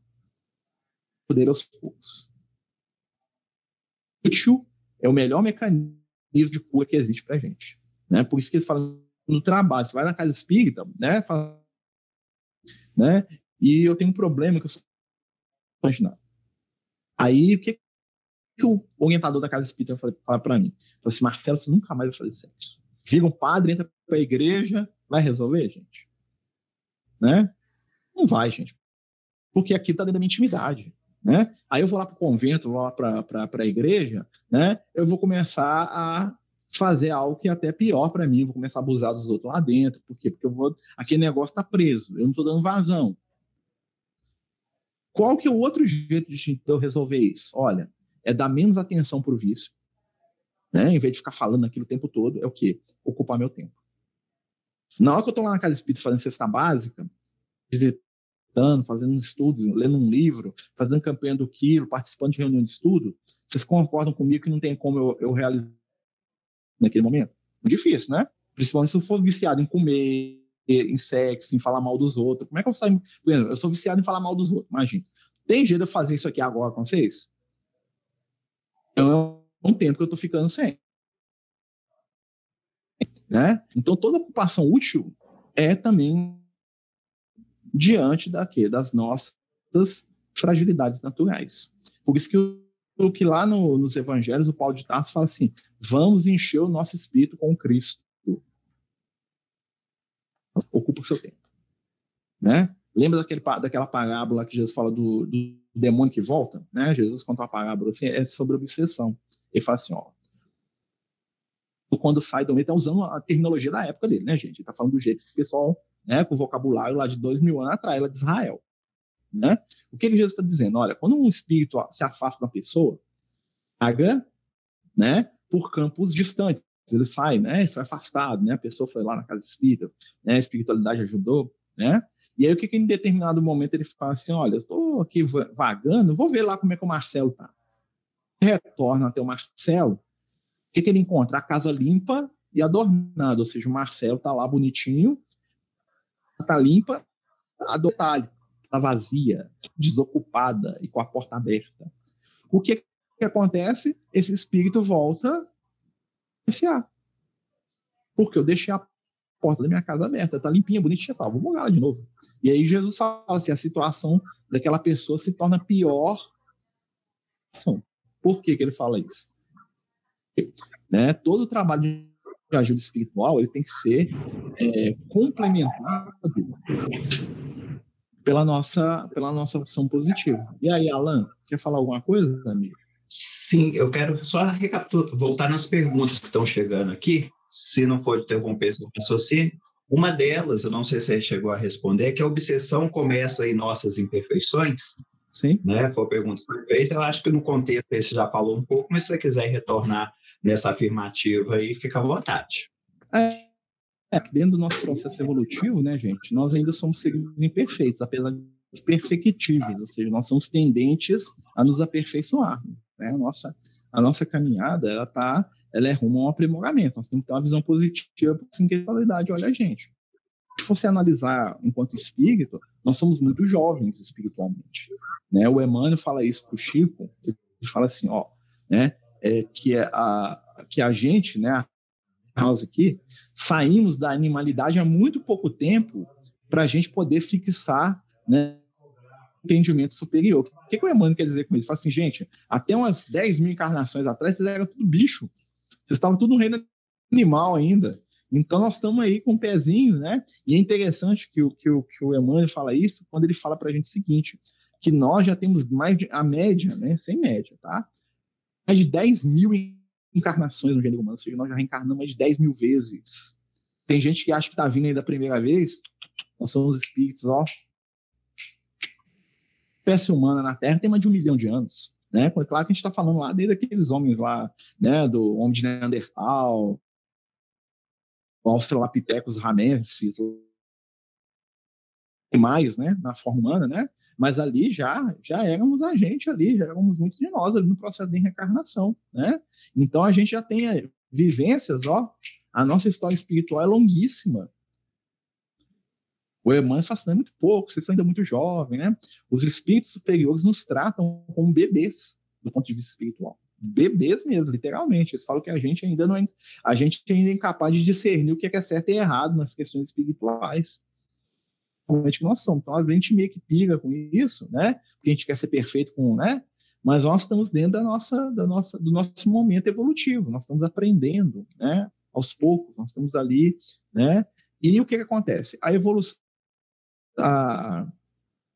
Poder aos poucos. Útil é o melhor mecanismo de cura que existe para gente. Né? Por isso que eles falam no trabalho. Você vai na casa espírita, né? Fala, né? E eu tenho um problema que eu sou imaginar. Aí, o que, que o orientador da casa espírita fala para mim? Fala assim, Marcelo, você nunca mais vai fazer sexo. Vira um padre, entra para a igreja, vai resolver, gente? Né? Não vai, gente. Porque aqui está dentro da minha intimidade. Né? Aí eu vou lá para o convento, vou lá para a igreja, né? eu vou começar a fazer algo que é até pior para mim, vou começar a abusar dos outros lá dentro, por quê? Porque eu vou, aquele negócio está preso, eu não estou dando vazão. Qual que é o outro jeito de eu resolver isso? Olha, é dar menos atenção para o vício, né? Em vez de ficar falando aquilo o tempo todo, é o quê? Ocupar meu tempo. Na hora que eu estou lá na casa espírita fazendo cesta básica, visitando, fazendo um estudo, lendo um livro, fazendo campanha do quilo, participando de reunião de estudo, vocês concordam comigo que não tem como eu, eu realizar naquele momento? Difícil, né? Principalmente se eu for viciado em comer, em sexo, em falar mal dos outros. Como é que eu saio? Eu sou viciado em falar mal dos outros, imagina. Tem jeito de eu fazer isso aqui agora com vocês? Então, é um tempo que eu estou ficando sem. Né? Então, toda ocupação útil é também diante da quê? das nossas fragilidades naturais. Por isso que, que lá no, nos evangelhos o Paulo de Tarso fala assim: vamos encher o nosso espírito com Cristo. Ocupa o seu tempo. Né? Lembra daquele, daquela parábola que Jesus fala do, do demônio que volta? Né? Jesus conta uma parábola assim, é sobre obsessão. Ele fala assim, ó, quando sai do meio, está usando a terminologia da época dele, né, gente? Ele está falando do jeito que o pessoal, né, com o vocabulário lá de dois mil anos atrás, lá de Israel. Né? O que, que Jesus está dizendo? Olha, quando um espírito se afasta da pessoa, paga né, por campos distantes. Ele sai, né, foi afastado, né, a pessoa foi lá na casa espírita, né, a espiritualidade ajudou, né? E aí o que, que em determinado momento ele fala assim, olha, eu estou aqui vagando, vou ver lá como é que o Marcelo está. Retorna até o Marcelo, o que, que ele encontra? A casa limpa e adornada, ou seja, o Marcelo está lá bonitinho, está limpa, a detalhe, está vazia, desocupada e com a porta aberta. O que, que acontece? Esse espírito volta a iniciar. Porque eu deixei a porta da minha casa aberta, está limpinha, bonitinha, tá, vou morar de novo. E aí Jesus fala assim, a situação daquela pessoa se torna pior. Por que, que ele fala isso? Né? Todo o trabalho de ajuda espiritual ele tem que ser é, complementado pela nossa, pela nossa ação positiva. E aí, Alan, quer falar alguma coisa, amigo? Sim, eu quero só voltar nas perguntas que estão chegando aqui, se não for interromper esse raciocínio. Uma delas, eu não sei se você chegou a responder, é que a obsessão começa em nossas imperfeições. Sim. Né? Foi a pergunta que foi feita. Eu acho que no contexto você já falou um pouco, mas se você quiser retornar nessa afirmativa aí, fica à vontade. É, é, dentro do nosso processo evolutivo, né, gente, nós ainda somos seres imperfeitos, apesar de perfectíveis, ou seja, nós somos tendentes a nos aperfeiçoar. Né? A, nossa, a nossa caminhada, ela está ela é rumo a um aprimoramento. Nós temos que ter uma visão positiva para essa qualidade olha a gente. Se você analisar enquanto espírito, nós somos muito jovens espiritualmente. Né? O Emmanuel fala isso para o Chico, ele fala assim, ó, né, é, que, é a, que a gente, né, nós aqui, saímos da animalidade há muito pouco tempo para a gente poder fixar né, entendimento superior. O que, que o Emmanuel quer dizer com isso? Ele fala assim, gente, até umas 10 mil encarnações atrás, vocês eram tudo bicho. Vocês estavam tudo no reino animal ainda. Então nós estamos aí com um pezinho, né? E é interessante que o, que o, que o Emmanuel fala isso quando ele fala para a gente o seguinte, que nós já temos mais de, a média, né? Sem média, tá? Mais de 10 mil encarnações no gênero humano, ou seja, nós já reencarnamos mais de 10 mil vezes. Tem gente que acha que está vindo aí da primeira vez, nós somos espíritos, ó. Espécie humana na Terra tem mais de um milhão de anos. Né? Claro que a gente está falando lá desde aqueles homens lá, né, do homem de Neandertal, Australopithecus ramensis, e mais, né, na forma humana, né? Mas ali já já éramos a gente ali, já éramos muitos de nós ali no processo de reencarnação, né? Então a gente já tem eh, vivências, ó, a nossa história espiritual é longuíssima, o Emmanuel assim, é muito pouco, vocês são ainda muito jovens, né? Os espíritos superiores nos tratam como bebês, do ponto de vista espiritual. Bebês mesmo, literalmente. Eles falam que a gente ainda não é, a gente ainda é incapaz de discernir o que é certo e errado nas questões espirituais. Realmente nós somos. Então, às vezes, a gente meio que pira com isso, né? Porque a gente quer ser perfeito com, né? Mas nós estamos dentro da nossa, da nossa, do nosso momento evolutivo. Nós estamos aprendendo, né? Aos poucos, nós estamos ali, né? E o que, que acontece? A evolução a,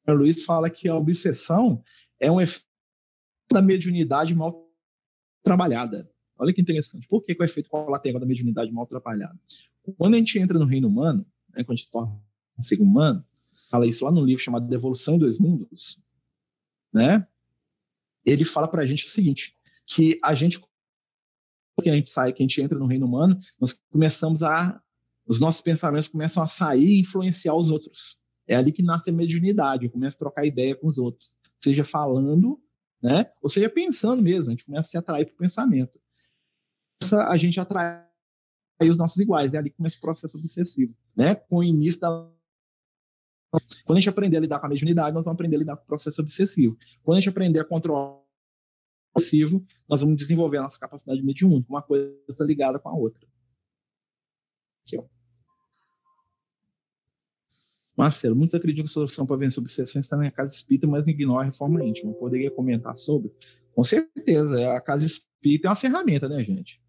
Luiz fala que a obsessão é um efeito da mediunidade mal trabalhada. Olha que interessante. Por que, que o efeito colateral da mediunidade mal trabalhada? Quando a gente entra no reino humano, né, quando a gente torna ser humano, fala isso lá no livro chamado Devolução dos Mundos, né? ele fala para a gente o seguinte, que a gente que a gente sai, que a gente entra no reino humano, nós começamos a os nossos pensamentos começam a sair e influenciar os outros. É ali que nasce a mediunidade, começa a trocar ideia com os outros, seja falando, né, ou seja pensando mesmo, a gente começa a se atrair para o pensamento. A gente atrai os nossos iguais, é ali que começa o processo obsessivo, né, com o início da quando a gente aprender a lidar com a mediunidade, nós vamos aprender a lidar com o processo obsessivo. Quando a gente aprender a controlar o obsessivo, nós vamos desenvolver a nossa capacidade mediúnica, uma coisa ligada com a outra. Aqui, ó. Marcelo, muitos acreditam que a solução para vencer obsessões está na casa espírita, mas ignora a reforma íntima. Poderia comentar sobre? Com certeza, a casa espírita é uma ferramenta, né, gente?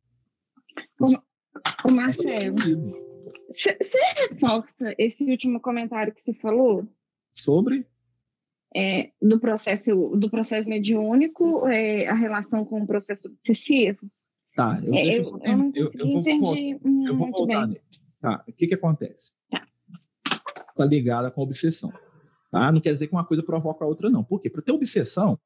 Ô, Marcelo, você reforça esse último comentário que você falou? Sobre? É, do processo do processo mediúnico, é, a relação com o processo obsessivo? Tá, eu, é, eu, eu, não eu, eu entendi vou, eu vou voltar nele. Tá, o que que acontece? Tá. Tá ligada com a obsessão. Tá? Não quer dizer que uma coisa provoca a outra, não. Por quê? Para ter obsessão,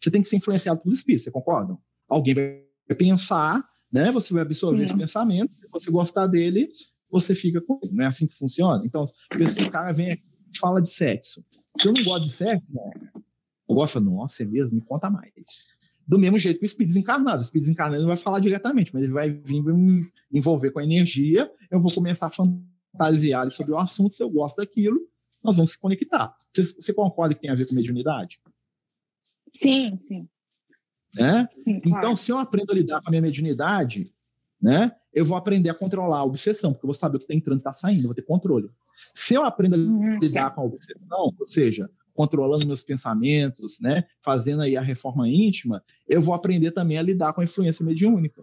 você tem que ser influenciado pelos espíritos, você concorda? Alguém vai pensar, né? Você vai absorver Sim. esse pensamento, se você gostar dele, você fica com ele. Não é assim que funciona? Então, se o cara vem aqui e fala de sexo. Se eu não gosto de sexo, né? eu gosto, nossa, é mesmo? Me conta mais. Do mesmo jeito que o espírito desencarnado. O espírito desencarnado não vai falar diretamente, mas ele vai vir me envolver com a energia. Eu vou começar a fantasiar sobre o assunto. Se eu gosto daquilo, nós vamos se conectar. Você, você concorda que tem a ver com mediunidade? Sim, sim. Né? sim claro. Então, se eu aprendo a lidar com a minha mediunidade, né, eu vou aprender a controlar a obsessão, porque eu vou saber o que está entrando e está saindo, eu vou ter controle. Se eu aprendo a uhum, lidar com a obsessão, ou seja, controlando meus pensamentos, né, fazendo aí a reforma íntima, eu vou aprender também a lidar com a influência mediúnica.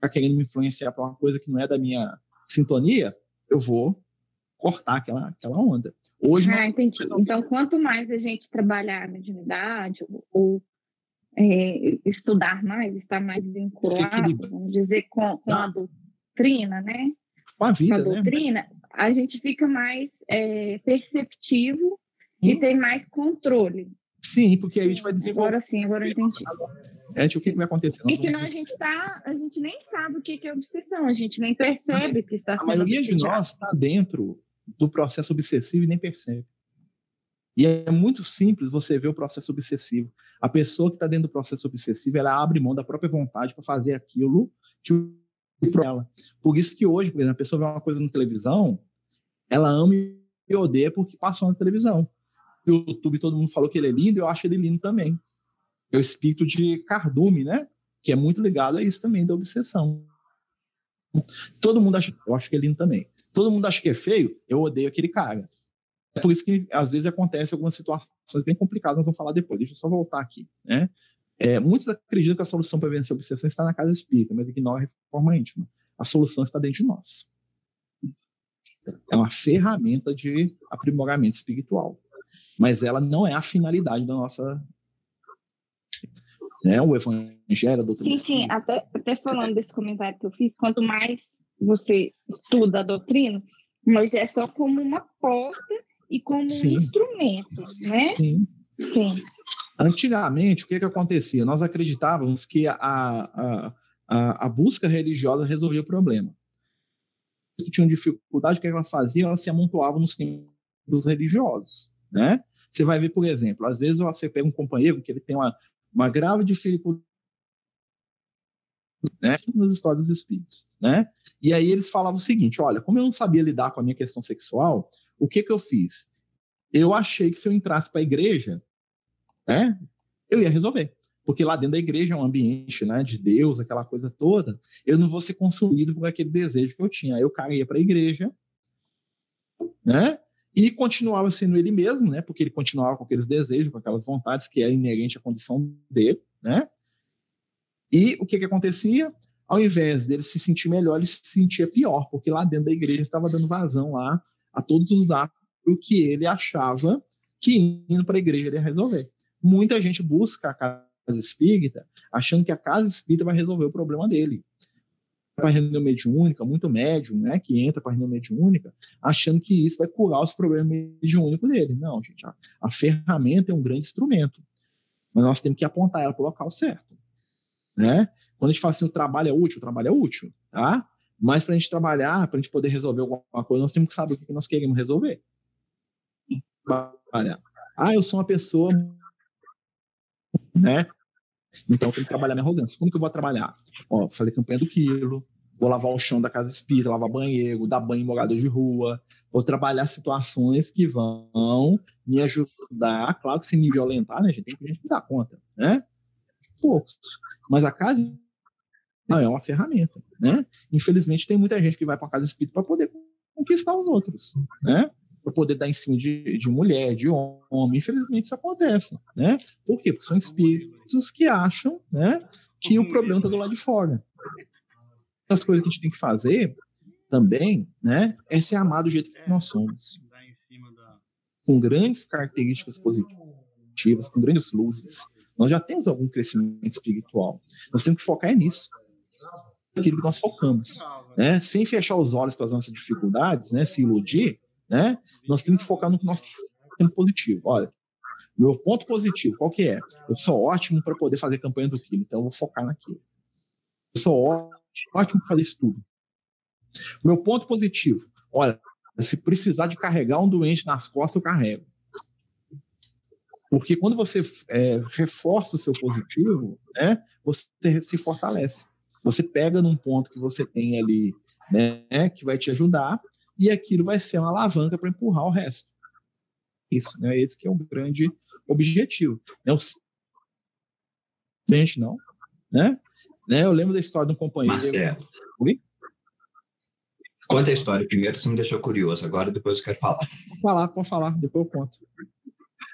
Tá querendo me influenciar para uma coisa que não é da minha sintonia, eu vou cortar aquela, aquela onda. Hoje, ah, entendi. Então, quanto mais a gente trabalhar a mediunidade ou é, estudar mais, estar mais vinculado, vamos dizer, com, com a ah. doutrina, né? Com a vida, com a né? doutrina, né? a gente fica mais é, perceptivo e tem mais controle. Sim, porque aí a gente vai desenvolver. Agora sim, agora eu entendi. É, o que, vai acontecer? e senão a gente tá, a gente nem sabe o que é obsessão, a gente nem percebe que está sendo A maioria obsediado. de nós está dentro do processo obsessivo e nem percebe. E é muito simples você ver o processo obsessivo. A pessoa que está dentro do processo obsessivo, ela abre mão da própria vontade para fazer aquilo que ela. Por isso que hoje, por exemplo, a pessoa vê uma coisa na televisão, ela ama e odeia porque passou na televisão. YouTube todo mundo falou que ele é lindo, eu acho ele lindo também. É o espírito de cardume, né? Que é muito ligado a isso também, da obsessão. Todo mundo acha, eu acho que é lindo também. Todo mundo acha que é feio, eu odeio aquele cara. É por isso que às vezes acontece algumas situações bem complicadas, nós vamos falar depois. Deixa eu só voltar aqui, né? É, muitos acreditam que a solução para vencer a obsessão está na casa espírita, mas ignora a reforma íntima. A solução está dentro de nós. É uma ferramenta de aprimoramento espiritual mas ela não é a finalidade da nossa. Né, o evangelho, a doutrina. Sim, sim, até, até falando desse comentário que eu fiz, quanto mais você estuda a doutrina, mas é só como uma porta e como sim. um instrumento, né? Sim. Sim. Antigamente, o que, que acontecia? Nós acreditávamos que a, a, a, a busca religiosa resolvia o problema. Que tinham dificuldade, o que elas faziam? Elas se amontoavam nos templos religiosos né? Você vai ver, por exemplo, às vezes você pega um companheiro que ele tem uma, uma grave dificuldade né, nas histórias dos espíritos, né? E aí eles falavam o seguinte, olha, como eu não sabia lidar com a minha questão sexual, o que que eu fiz? Eu achei que se eu entrasse para a igreja, né, eu ia resolver. Porque lá dentro da igreja é um ambiente, né, de Deus, aquela coisa toda, eu não vou ser consumido por aquele desejo que eu tinha. Aí eu caía para a igreja, né? e continuava sendo ele mesmo, né? Porque ele continuava com aqueles desejos, com aquelas vontades que é inerente à condição dele, né? E o que que acontecia? Ao invés dele se sentir melhor, ele se sentia pior, porque lá dentro da igreja estava dando vazão lá a todos os atos que ele achava que indo para a igreja ele ia resolver. Muita gente busca a casa espírita achando que a casa espírita vai resolver o problema dele para a reunião mediúnica, muito médium, né, que entra para a reunião mediúnica, achando que isso vai curar os problemas mediúnicos dele. Não, gente, a, a ferramenta é um grande instrumento. mas nós temos que apontar ela para o local certo. Né? Quando a gente fala assim, o trabalho é útil, o trabalho é útil, tá? Mas para a gente trabalhar, para a gente poder resolver alguma coisa, nós temos que saber o que nós queremos resolver. Ah, eu sou uma pessoa, né? Então eu tenho que trabalhar minha arrogância. Como que eu vou trabalhar? Ó, falei campanha do quilo, vou lavar o chão da casa espírita, lavar banheiro, dar banho em morador de rua, vou trabalhar situações que vão me ajudar, claro que se me violentar, né, gente, tem que gente dar conta, né? Poucos. Mas a casa não, é uma ferramenta, né? Infelizmente tem muita gente que vai para casa espírita para poder conquistar os outros, né? Para poder dar em cima de, de mulher, de homem. Infelizmente isso acontece, né? Por quê? Porque são espíritos que acham, né, que o problema está do lado de fora das coisas que a gente tem que fazer também, né, é ser amado do jeito que nós somos. Com grandes características positivas, com grandes luzes. Nós já temos algum crescimento espiritual. Nós temos que focar nisso. Aquilo que nós focamos. Né? Sem fechar os olhos para as nossas dificuldades, né? se iludir, né? nós temos que focar no nós temos positivo. Olha, meu ponto positivo, qual que é? Eu sou ótimo para poder fazer campanha do quilo, então eu vou focar naquilo. Eu sou ótimo ótimo fazer isso tudo. Meu ponto positivo, olha, se precisar de carregar um doente nas costas, eu carrego. Porque quando você é, reforça o seu positivo, né, você se fortalece. Você pega num ponto que você tem ali, né, que vai te ajudar, e aquilo vai ser uma alavanca para empurrar o resto. Isso, né? Esse que é o grande objetivo. Não, gente, não, né? Né? Eu lembro da história de um companheiro. Marcelo. Oi? Conta a história primeiro, você me deixou curioso. Agora, depois eu quero falar. Pode falar, pode falar, depois eu conto.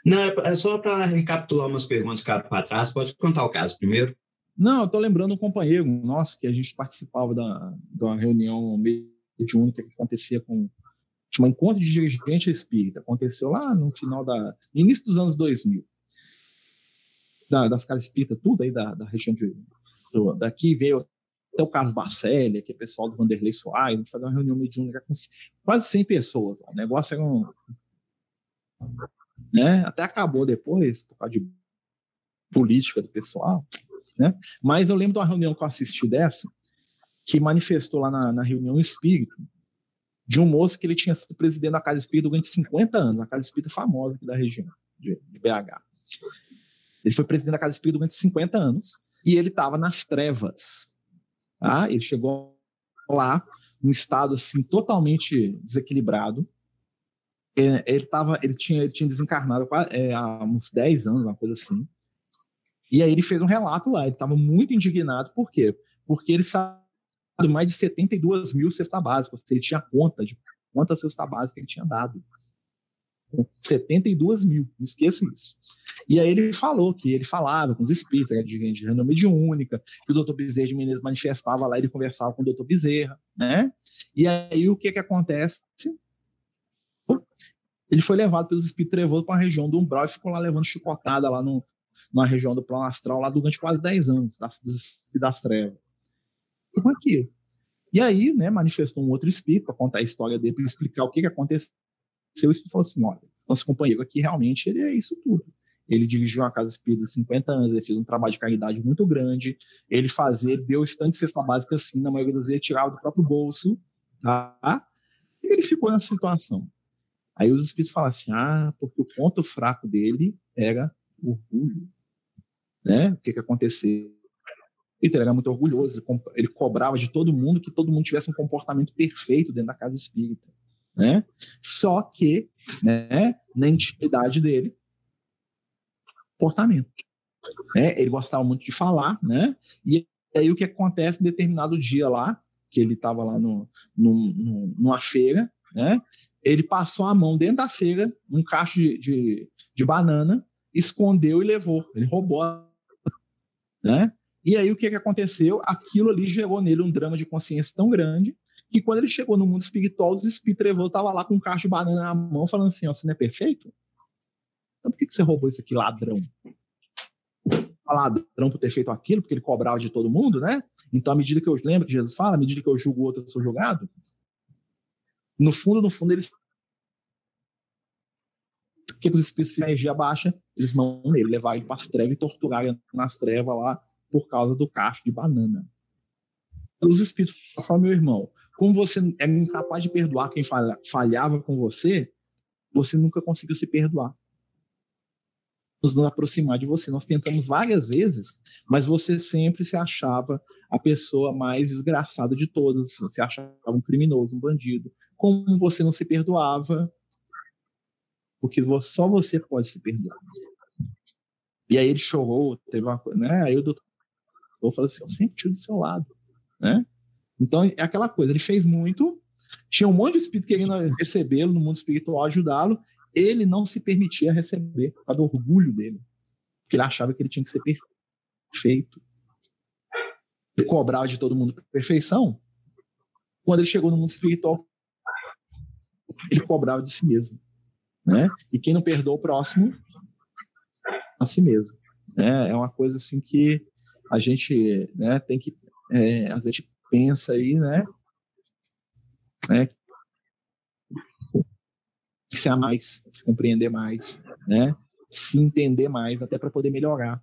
Não, é, é só para recapitular umas perguntas que para trás. Pode contar o caso primeiro? Não, eu estou lembrando um companheiro nosso que a gente participava da, da reunião mediúnica que acontecia com chama Encontro de Dirigente Espírita. Aconteceu lá no final da. início dos anos 2000. Da, das casas espíritas, tudo aí da, da região de Daqui veio até o Carlos Barcelli, que é pessoal do Vanderlei Soares, a gente fazer uma reunião mediúnica com quase 100 pessoas. O negócio era um. Né? Até acabou depois, por causa de política do pessoal. Né? Mas eu lembro de uma reunião que eu assisti dessa, que manifestou lá na, na reunião espírito, de um moço que ele tinha sido presidente da Casa Espírita durante 50 anos, a Casa Espírita famosa aqui da região, de, de BH. Ele foi presidente da Casa Espírita durante 50 anos e ele estava nas trevas. Tá? Ele chegou lá num estado assim totalmente desequilibrado. É, ele, tava, ele, tinha, ele tinha desencarnado é, há uns 10 anos, uma coisa assim. E aí ele fez um relato lá. Ele estava muito indignado. Por quê? Porque ele sabe mais de 72 mil cestas básicas. Ele tinha conta de quantas cestas básicas ele tinha dado. 72 mil, não esqueça isso. E aí ele falou que ele falava com os espíritos, de gente de renome mediúnica, que o doutor Bezerra de Menezes manifestava lá, ele conversava com o doutor Bezerra, né? E aí o que que acontece? Ele foi levado pelos espíritos trevosos para a região do umbral e ficou lá levando chicotada lá no, numa região do plano astral lá durante quase 10 anos, das, das trevas. E com aquilo. E aí, né, manifestou um outro espírito para contar a história dele, para explicar o que, que aconteceu seu espírito falou assim: olha, nosso companheiro aqui realmente ele é isso tudo. Ele dirigiu uma casa espírita 50 anos, ele fez um trabalho de caridade muito grande. Ele fazia, deu estante de cesta básica assim, na maioria das vezes tirava do próprio bolso, tá? E ele ficou nessa situação. Aí os espíritos falam assim: ah, porque o ponto fraco dele era orgulho. Né? O que, que aconteceu? Ele era muito orgulhoso, ele cobrava de todo mundo que todo mundo tivesse um comportamento perfeito dentro da casa espírita né? Só que, né, na intimidade dele, comportamento. Né? Ele gostava muito de falar, né? E aí o que acontece em determinado dia lá, que ele estava lá no, no, no, numa feira, né? Ele passou a mão dentro da feira, num cacho de, de, de banana, escondeu e levou. Ele roubou, né? E aí o que, que aconteceu? Aquilo ali gerou nele um drama de consciência tão grande que quando ele chegou no mundo espiritual, os espíritos Trevor tava lá com um cacho de banana na mão, falando assim, ó, você não é perfeito? Então por que, que você roubou isso aqui, ladrão? Ladrão por ter feito aquilo, porque ele cobrava de todo mundo, né? Então, à medida que eu lembro que Jesus fala, à medida que eu julgo o outro, eu sou julgado. No fundo, no fundo, ele que, os espíritos de energia baixa? Eles vão nele, levar ele para as trevas e torturar ele nas trevas lá por causa do cacho de banana. Os espíritos falam, meu irmão, como você é incapaz de perdoar quem falhava com você, você nunca conseguiu se perdoar. Nos aproximar de você. Nós tentamos várias vezes, mas você sempre se achava a pessoa mais desgraçada de todas. Você achava um criminoso, um bandido. Como você não se perdoava, porque só você pode se perdoar. E aí ele chorou, teve uma coisa, né? Aí o doutor falou assim: Eu sempre tiro do seu lado, né? Então é aquela coisa, ele fez muito, tinha um monte de espírito querendo recebê-lo no mundo espiritual, ajudá-lo, ele não se permitia receber, por causa do orgulho dele, porque ele achava que ele tinha que ser perfeito. Ele cobrava de todo mundo perfeição. Quando ele chegou no mundo espiritual, ele cobrava de si mesmo né? E quem não perdoa o próximo, a si mesmo. Né? É uma coisa assim que a gente né, tem que, é, a gente pensa aí, né? né se amar mais, se compreender mais, né? Se entender mais, até para poder melhorar.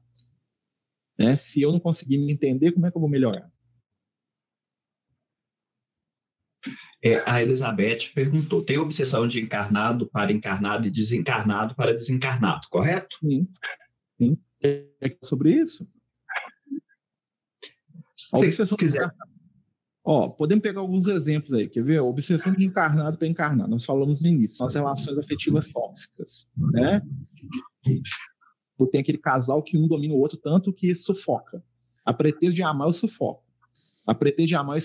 Né? Se eu não conseguir me entender, como é que eu vou melhorar? É, a Elizabeth perguntou: tem obsessão de encarnado para encarnado e desencarnado para desencarnado, correto? Sim. Sim. É sobre isso? A obsessão quiser. Ó, podemos pegar alguns exemplos aí, quer ver? Obsessão de encarnado para encarnado. Nós falamos no início, são as relações afetivas tóxicas, né? Tem aquele casal que um domina o outro tanto que sufoca. A pretexto de amar, eu sufoco. A pretexto de amar, eu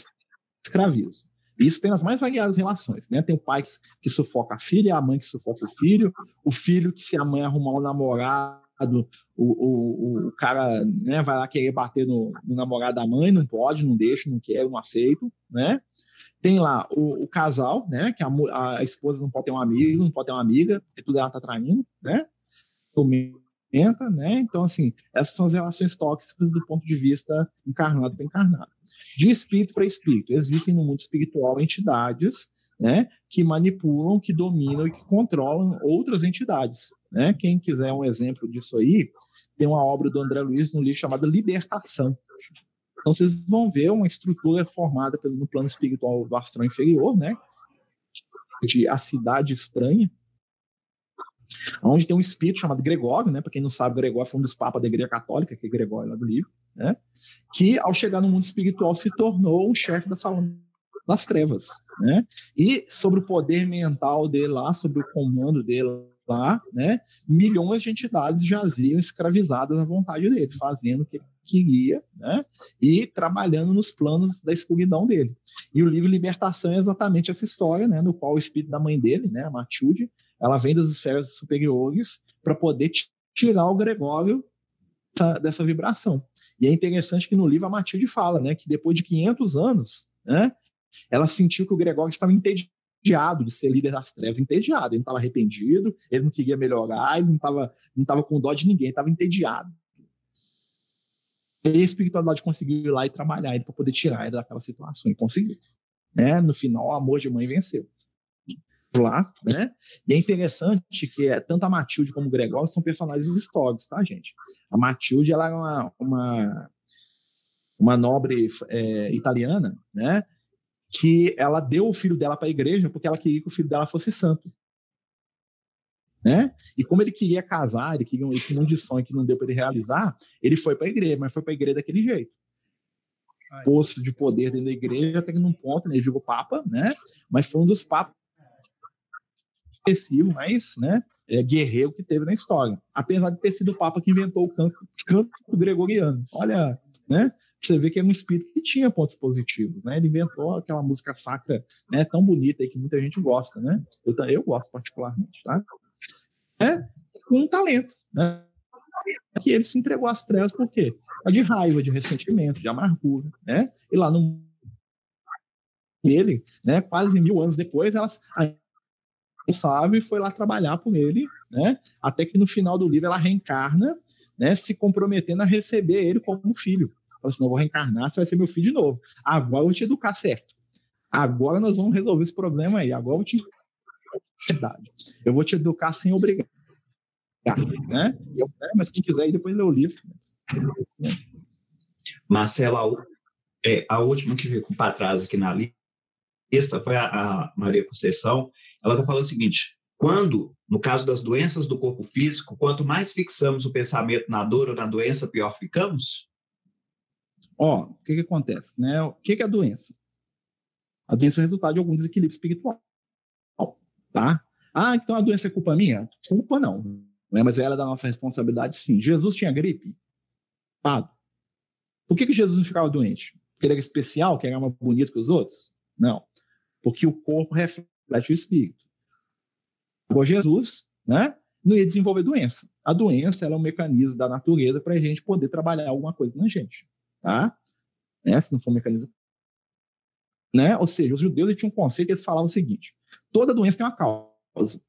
escravizo. Isso tem nas mais variadas relações, né? Tem o pai que sufoca a filha, a mãe que sufoca o filho, o filho que se a mãe arrumar um namorado, o, o, o cara né, vai lá querer bater no, no, namorado da mãe, não pode, não deixa, não quer, não aceito, né? Tem lá o, o casal, né? Que a, a, esposa não pode ter um amigo, não pode ter uma amiga, e tudo ela tá traindo, né? Comenta, né? Então, assim, essas são as relações tóxicas do ponto de vista encarnado para encarnado de espírito para espírito. Existem no mundo espiritual entidades né, que manipulam, que dominam e que controlam outras entidades. Né? Quem quiser um exemplo disso aí, tem uma obra do André Luiz no livro chamada Libertação. Então vocês vão ver uma estrutura formada no plano espiritual do astral inferior, né? De a cidade estranha, onde tem um espírito chamado Gregório, né? Para quem não sabe, Gregório foi um dos papas da Igreja Católica, que é Gregório lá do livro, né? Que ao chegar no mundo espiritual se tornou o chefe da sala das trevas, né? E sobre o poder mental dele lá, sobre o comando dele lá, né? Milhões de entidades jaziam escravizadas à vontade dele, fazendo o que ele queria, né? E trabalhando nos planos da escuridão dele. E o livro Libertação é exatamente essa história, né? No qual o espírito da mãe dele, né? A Matilde, ela vem das esferas superiores para poder tirar o Gregório dessa, dessa vibração. E é interessante que no livro a Matilde fala, né, que depois de 500 anos, né, ela sentiu que o Gregório estava entediado de ser líder das trevas, entediado, ele não estava arrependido, ele não queria melhorar, ele não estava não tava com dó de ninguém, estava entediado. E a espiritualidade conseguiu ir lá e trabalhar ele para poder tirar ele daquela situação, e conseguiu. Né? No final, o amor de mãe venceu. Lá, né? E é interessante que é, tanto a Matilde como o Gregório são personagens históricos, tá, gente? A Matilde ela era uma, uma, uma nobre é, italiana, né? Que ela deu o filho dela para a igreja porque ela queria que o filho dela fosse santo. Né? E como ele queria casar, ele queria ele tinha um de sonho que não deu para ele realizar, ele foi para a igreja, mas foi para a igreja daquele jeito. Posto de poder dentro da igreja, até que num ponto, né, ele virou papa, né? Mas foi um dos papas mas, né? é, guerreiro que teve na história. Apesar de ter sido o Papa que inventou o canto, canto gregoriano. Olha, né? Você vê que é um espírito que tinha pontos positivos, né? Ele inventou aquela música sacra, né? Tão bonita aí que muita gente gosta, né? Eu, eu gosto particularmente, tá? É com um talento, né? Que ele se entregou às trevas por quê? De raiva, de ressentimento, de amargura, né? E lá no ele, né? Quase mil anos depois, elas sabe, foi lá trabalhar por ele, né? Até que no final do livro ela reencarna, né? Se comprometendo a receber ele como filho. Fala assim: não, vou reencarnar, você vai ser meu filho de novo. Agora eu vou te educar certo. Agora nós vamos resolver esse problema aí. Agora eu vou te. Verdade. Eu vou te educar sem obrigar. né? Eu, é, mas quem quiser, depois lê o livro. Marcela, é, a última que ficou para trás aqui na lista foi a, a Maria Conceição. Ela está falando o seguinte: quando, no caso das doenças do corpo físico, quanto mais fixamos o pensamento na dor ou na doença, pior ficamos? Ó, o que, que acontece? Né? O que, que é a doença? A doença é resultado de algum desequilíbrio espiritual. Tá? Ah, então a doença é culpa minha? Culpa não. Né? Mas ela é da nossa responsabilidade, sim. Jesus tinha gripe? Pado. Por que, que Jesus não ficava doente? Porque ele era especial, que era mais bonito que os outros? Não. Porque o corpo reflete o espírito. Agora, Jesus né, não ia desenvolver doença. A doença é um mecanismo da natureza para a gente poder trabalhar alguma coisa na gente. Tá? Né? Se não for um mecanismo. Né? Ou seja, os judeus tinham um conceito, eles falavam o seguinte: toda doença tem uma causa.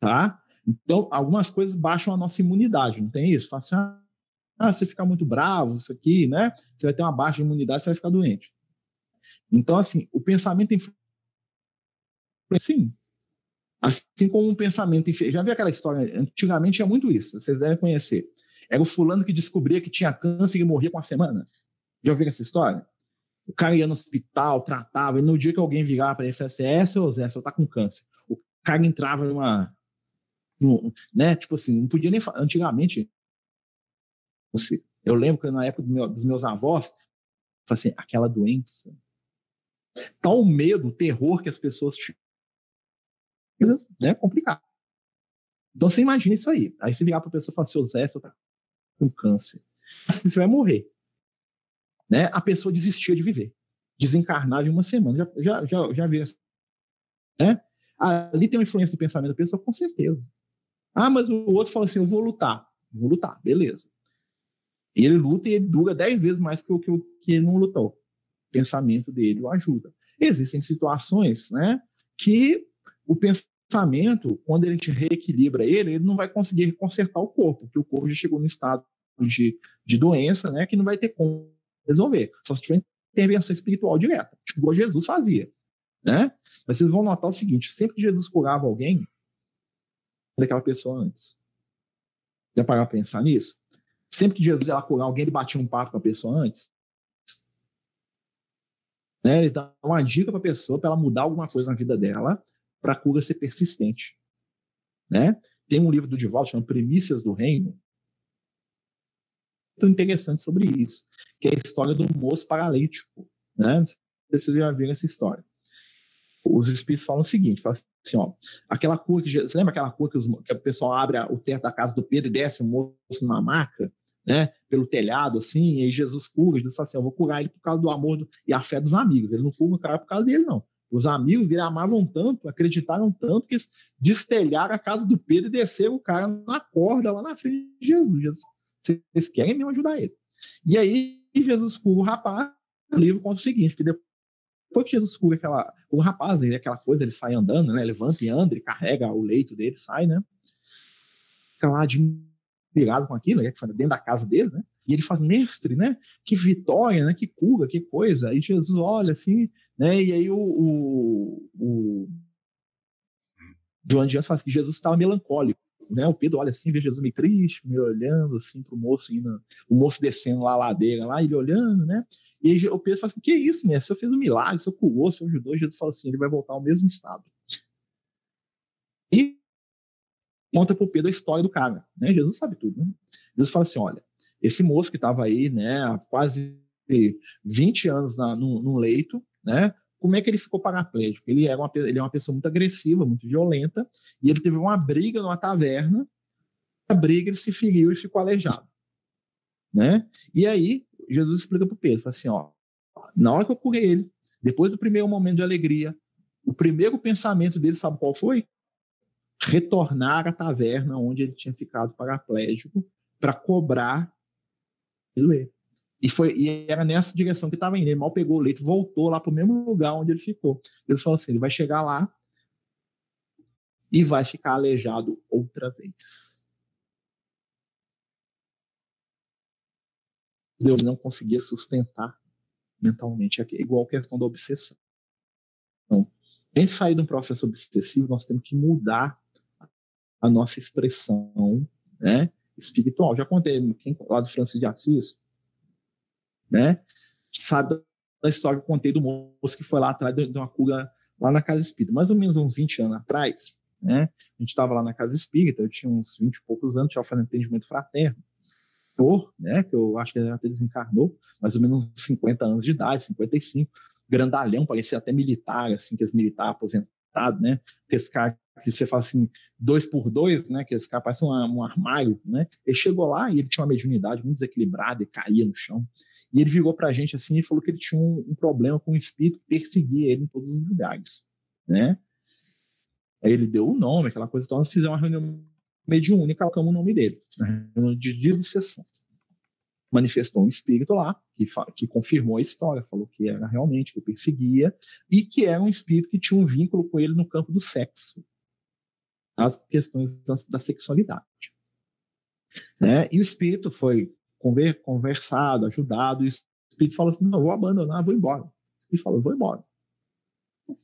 Tá? Então, algumas coisas baixam a nossa imunidade, não tem isso? Fala assim, ah, você fica muito bravo, isso aqui, né? Você vai ter uma baixa imunidade, você vai ficar doente. Então, assim, o pensamento influencia. Sim. Assim como um pensamento. Já viu aquela história? Antigamente tinha muito isso, vocês devem conhecer. Era o fulano que descobria que tinha câncer e morria com uma semana. Já ouviram essa história? O cara ia no hospital, tratava, e no dia que alguém virava para ele e falava é, seu Zé, você tá com câncer. O cara entrava numa. né? Tipo assim, não podia nem. Antigamente, assim, eu lembro que na época do meu, dos meus avós, assim, aquela doença. Tal o medo, terror que as pessoas tinham. Né? Complicado. Então você imagina isso aí. Aí você virar para a pessoa e falar: seu Zé, você tá com câncer. Você vai morrer né, a pessoa desistia de viver. Desencarnava em uma semana. Já, já, já, já vi essa. Né? Ali tem uma influência do pensamento da pessoa, com certeza. Ah, mas o outro fala assim: eu vou lutar. Vou lutar, beleza. E ele luta e ele dura dez vezes mais que o que, que ele não lutou. Pensamento dele o ajuda. Existem situações né, que o pensamento, quando a gente reequilibra ele, ele não vai conseguir consertar o corpo, porque o corpo já chegou no estado de, de doença, né, que não vai ter como resolver. Só se tiver intervenção espiritual direta, tipo igual Jesus fazia. Né? Mas vocês vão notar o seguinte: sempre que Jesus curava alguém, daquela pessoa antes. Já parar para pensar nisso? Sempre que Jesus ia curar alguém, ele batia um papo com a pessoa antes. Né? Ele dá uma dica para a pessoa para ela mudar alguma coisa na vida dela para a cura ser persistente. Né? Tem um livro do Divaldo chamado Premissas do Reino, muito interessante sobre isso, que é a história do moço paralítico. Né? Não sei se vocês já viram essa história. Os espíritos falam o seguinte: falam assim, ó, aquela cura que. Você lembra aquela cura que, os, que o pessoal abre o teto da casa do Pedro e desce o moço numa maca? Né, pelo telhado, assim, e aí Jesus cura, Jesus fala assim, eu vou curar ele por causa do amor e a fé dos amigos, ele não cura o cara por causa dele, não. Os amigos dele amavam tanto, acreditaram tanto, que destelharam a casa do Pedro e desceram o cara na corda lá na frente de Jesus. Jesus vocês querem mesmo ajudar ele. E aí, Jesus cura o rapaz, o livro conta o seguinte, que depois que Jesus cura aquela, o rapaz, ele, aquela coisa, ele sai andando, né? Levanta e anda, ele carrega o leito dele, sai, né? Fica lá admirado com aquilo, né? dentro da casa dele, né? E ele faz, mestre, né? Que vitória, né? Que cura, que coisa. Aí Jesus olha assim, né? E aí o, o, o João Dias fala que Jesus estava melancólico né? O Pedro olha assim, vê Jesus meio triste, meio olhando assim para o moço indo, o moço descendo lá a ladeira, lá, ele olhando, né? E aí o Pedro fala assim: que isso, mestre? Senhor fez um milagre, senhor curou, senhor ajudou. E Jesus fala assim: ele vai voltar ao mesmo estado. E conta para o Pedro a história do cara, né? Jesus sabe tudo, né? Jesus fala assim: olha, esse moço que estava aí, né, há quase 20 anos na, no, no leito, né? Como é que ele ficou paraplégico? Ele, era uma, ele é uma pessoa muito agressiva, muito violenta, e ele teve uma briga numa taverna. A briga ele se feriu e ficou aleijado. Né? E aí, Jesus explica para o Pedro: fala assim, ó, na hora que eu curei ele, depois do primeiro momento de alegria, o primeiro pensamento dele, sabe qual foi? Retornar à taverna onde ele tinha ficado paraplégico para cobrar erro. E, foi, e era nessa direção que estava indo. Ele mal pegou o leito, voltou lá para o mesmo lugar onde ele ficou. Eles falaram assim: ele vai chegar lá e vai ficar aleijado outra vez. Deus não conseguia sustentar mentalmente, é igual a questão da obsessão. Então, em sair de um processo obsessivo, nós temos que mudar a nossa expressão, né, espiritual. Já contei quem lá do Francisco de Assis, né, sabe da história que eu contei do moço que foi lá atrás de uma cura lá na casa espírita, mais ou menos uns 20 anos atrás, né? A gente estava lá na casa espírita, eu tinha uns 20 e poucos anos, estava fazendo atendimento fraterno, por, né, que eu acho que ele até desencarnou, mais ou menos uns 50 anos de idade, 55, grandalhão, parecia até militar, assim, que os militares aposentados, né? Cara que você fala assim, dois por dois, né? Que esse cara parece um, um armário, né? Ele chegou lá e ele tinha uma mediunidade muito desequilibrada e caía no chão. E ele virou pra gente assim e falou que ele tinha um, um problema com o espírito que perseguia ele em todos os lugares, né? Aí ele deu o nome, aquela coisa, então nós fizemos uma reunião mediúnica, colocamos o nome dele, né? de dia de sessão manifestou um espírito lá que, que confirmou a história, falou que era realmente que o perseguia e que era um espírito que tinha um vínculo com ele no campo do sexo, as questões da sexualidade. Né? E o espírito foi conver, conversado, ajudado, e o espírito falou assim: não, vou abandonar, vou embora. O espírito falou: vou embora.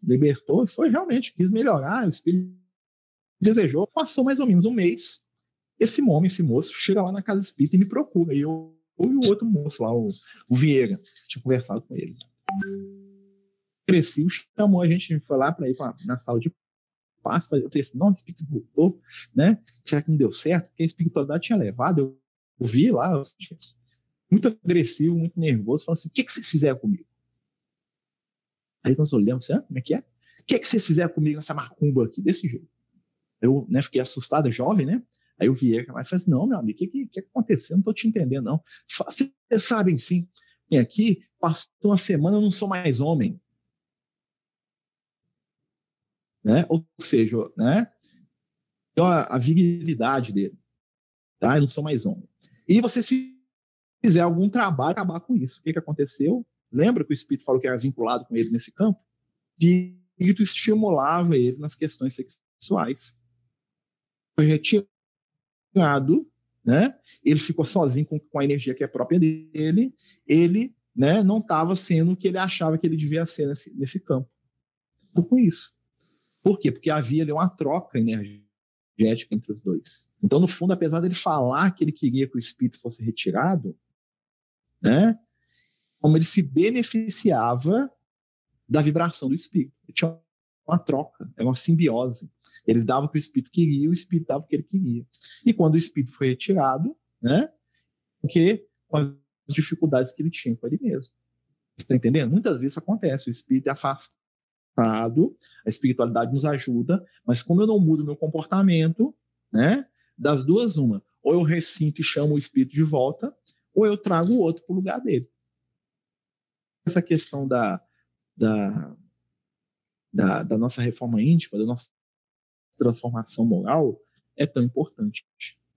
Libertou foi realmente, quis melhorar, o espírito desejou, passou mais ou menos um mês. Esse homem, esse moço, chega lá na casa espírita e me procura. E eu e o outro moço lá, o, o Vieira, tinha conversado com ele. Cresci, chamou a gente, foi lá para ir pra, na sala de paz, eu disse, assim, não, o espírito voltou, né? Será que não deu certo? Porque a espiritualidade tinha levado, eu, vi lá, muito agressivo, muito nervoso, falando assim, o que, que vocês fizeram comigo? Aí nós olhamos, assim, ah, como é que é? O que, que vocês fizeram comigo nessa macumba aqui, desse jeito? Eu né, fiquei assustado, jovem, né? Aí o Vieira vai falar assim, não, meu amigo, o que, que, que aconteceu? Não estou te entendendo, não. Vocês sabem sim. Vem aqui, passou uma semana, eu não sou mais homem. Né? Ou seja, né? Então, a, a virilidade dele. Tá? Eu não sou mais homem. E vocês fizeram algum trabalho acabar com isso. O que, que aconteceu? Lembra que o Espírito falou que era vinculado com ele nesse campo? O Espírito estimulava ele nas questões sexuais. Foi né? Ele ficou sozinho com, com a energia que é própria dele. Ele, né, não estava sendo o que ele achava que ele devia ser nesse, nesse campo. Por com isso. Por quê? Porque havia ali uma troca energética entre os dois. Então, no fundo, apesar dele falar que ele queria que o espírito fosse retirado, né? Como ele se beneficiava da vibração do espírito. Ele tinha uma troca, é uma simbiose. Ele dava o que o espírito queria, o espírito dava o que ele queria. E quando o espírito foi retirado, né? Porque com as dificuldades que ele tinha com ele mesmo. Está entendendo? Muitas vezes acontece, o espírito é afastado, a espiritualidade nos ajuda, mas como eu não mudo meu comportamento, né? Das duas, uma. Ou eu ressinto e chamo o espírito de volta, ou eu trago o outro para o lugar dele. Essa questão da, da, da, da nossa reforma íntima, da nossa transformação moral é tão importante.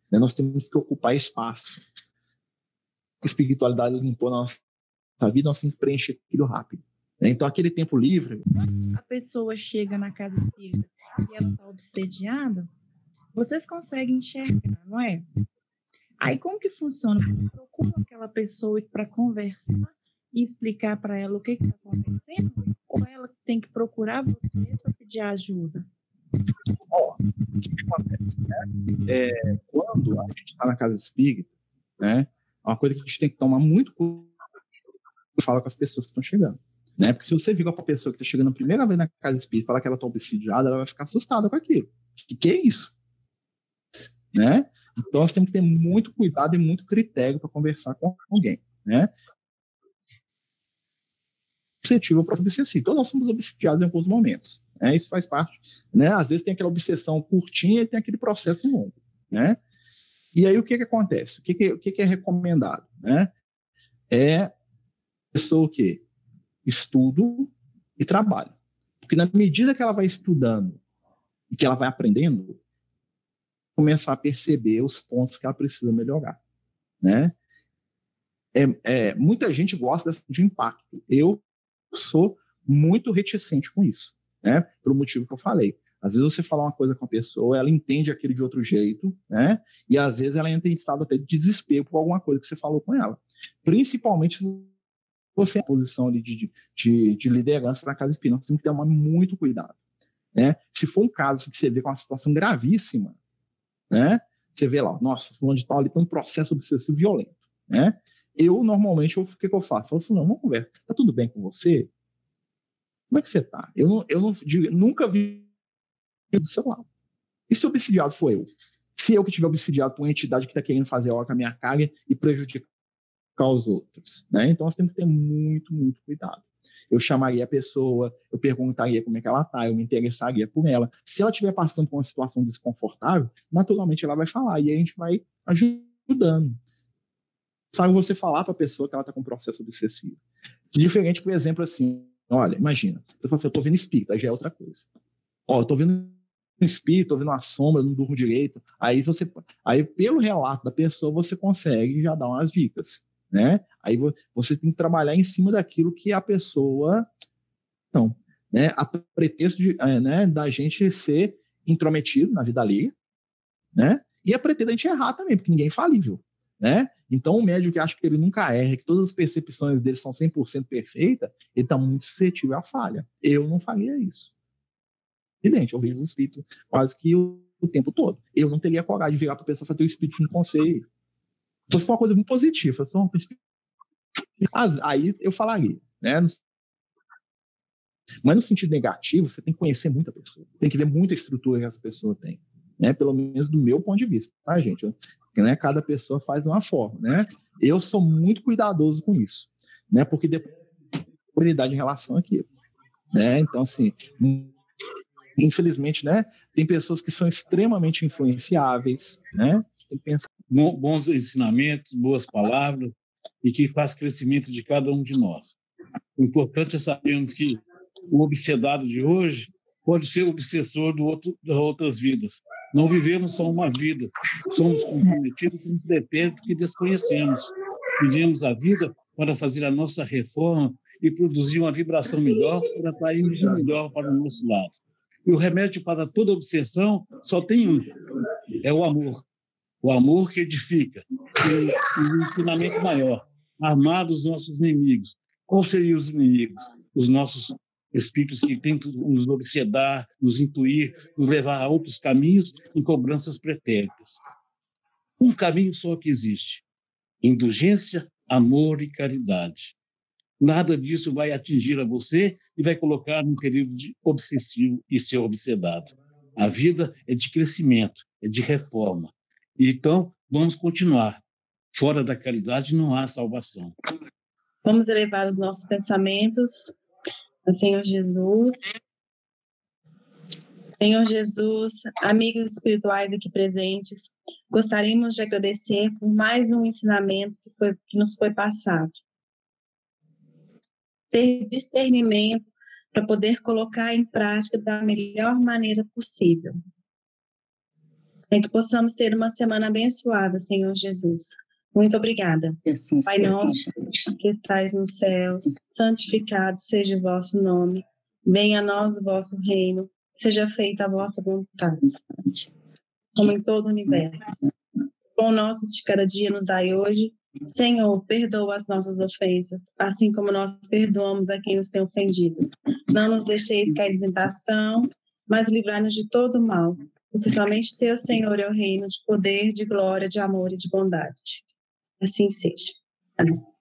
Né? Nós temos que ocupar espaço. A espiritualidade limpou a nossa vida, nós temos que preencher aquilo rápido. Né? Então, aquele tempo livre. Quando a pessoa chega na casa espírita e ela está obsediada, vocês conseguem enxergar, não é? Aí, como que funciona? Procura aquela pessoa para conversar e explicar para ela o que está acontecendo? Ou ela tem que procurar você para pedir ajuda? O que, que acontece? Né? É, quando a gente está na casa espírita, né, é uma coisa que a gente tem que tomar muito cuidado fala com as pessoas que estão chegando. Né? Porque se você vira para a pessoa que está chegando a primeira vez na casa espírita e falar que ela está obsidiada, ela vai ficar assustada com aquilo. O que, é isso? Né? Então nós temos que ter muito cuidado e muito critério para conversar com alguém. Né? Objetivo para obsessivo. Todos nós somos obsidiados em alguns momentos. Né? Isso faz parte. Né? Às vezes tem aquela obsessão curtinha e tem aquele processo longo. Né? E aí o que, que acontece? O que, que, o que, que é recomendado? Né? É pessoa o quê? Estudo e trabalho. Porque na medida que ela vai estudando e que ela vai aprendendo, começar a perceber os pontos que ela precisa melhorar. Né? É, é, muita gente gosta de impacto. Eu sou muito reticente com isso né? Pelo motivo que eu falei. Às vezes você fala uma coisa com a pessoa, ela entende aquele de outro jeito, né? E às vezes ela entra em estado até de desespero por alguma coisa que você falou com ela. Principalmente se você em posição de, de, de, de liderança na casa espírita. Você tem que tomar muito cuidado. Né? Se for um caso que você vê com uma situação gravíssima, né? Você vê lá, nossa, fulano de tal ali tem um processo obsessivo violento, né? Eu, normalmente, o que, que eu faço? Eu falo, não, vamos conversar. Tá tudo bem com você? Como é que você tá? Eu, não, eu não, nunca vi do celular. E se obsidiado for eu? Se eu que tiver obsidiado por uma entidade que está querendo fazer hora com a minha carga e prejudicar os outros, né? Então, nós temos que ter muito, muito cuidado. Eu chamaria a pessoa, eu perguntaria como é que ela está, eu me interessaria por ela. Se ela estiver passando por uma situação desconfortável, naturalmente ela vai falar e a gente vai ajudando. Sabe você falar para a pessoa que ela está com um processo obsessivo. Diferente, por exemplo, assim, olha, imagina, você fala assim, eu estou vendo espírito, aí já é outra coisa. Ó, eu estou vendo um espírito, estou vendo uma sombra, não durmo direito. Aí você, aí pelo relato da pessoa, você consegue já dar umas dicas né? Aí você tem que trabalhar em cima daquilo que a pessoa, então, né? A pretexto de, é, né, da gente ser intrometido na vida alheia, né? E a pretexto da gente errar também, porque ninguém é infalível, né? Então, o médico que acha que ele nunca erra, que todas as percepções dele são 100% perfeitas, ele está muito suscetível à falha. Eu não faria isso. Evidente, eu vejo os espíritos quase que o, o tempo todo. Eu não teria coragem de virar para a pessoa fazer o espírito no conselho. Se fosse uma coisa muito positiva, aí eu falaria, né? Mas no sentido negativo, você tem que conhecer muita pessoa, tem que ver muita estrutura que essa pessoa tem, né? Pelo menos do meu ponto de vista, tá, gente? Eu, né? Cada pessoa faz de uma forma, né? Eu sou muito cuidadoso com isso, né? Porque depois prioridade em relação àquilo, né? Então, assim, infelizmente, né? Tem pessoas que são extremamente influenciáveis, né? Pensar bons ensinamentos, boas palavras e que faz crescimento de cada um de nós. O importante é sabermos que o obsedado de hoje pode ser obsessor do outro, das outras vidas. Não vivemos só uma vida, somos comprometidos com um pretérito que desconhecemos. Vivemos a vida para fazer a nossa reforma e produzir uma vibração melhor para atrairmos o melhor para o nosso lado. E o remédio para toda obsessão só tem um: é o amor o amor que edifica, e um ensinamento maior, amar os nossos inimigos. Quais seriam os inimigos? Os nossos espíritos que tentam nos obsedar, nos intuir, nos levar a outros caminhos em cobranças pretéritas. Um caminho só que existe: indulgência, amor e caridade. Nada disso vai atingir a você e vai colocar num período de obsessivo e ser obsedado. A vida é de crescimento, é de reforma. Então, vamos continuar. Fora da caridade não há salvação. Vamos elevar os nossos pensamentos ao Senhor Jesus. Senhor Jesus, amigos espirituais aqui presentes, gostaríamos de agradecer por mais um ensinamento que, foi, que nos foi passado. Ter discernimento para poder colocar em prática da melhor maneira possível. É que possamos ter uma semana abençoada, Senhor Jesus. Muito obrigada. Assim, Pai nosso, que estais nos céus, santificado seja o vosso nome. Venha a nós o vosso reino. Seja feita a vossa vontade, como em todo o universo. Com o nosso de cada dia nos dai hoje. Senhor, perdoa as nossas ofensas, assim como nós perdoamos a quem nos tem ofendido. Não nos deixeis cair em tentação, mas livrai-nos de todo mal porque somente teu, Senhor, é o reino de poder, de glória, de amor e de bondade. Assim seja. Amém.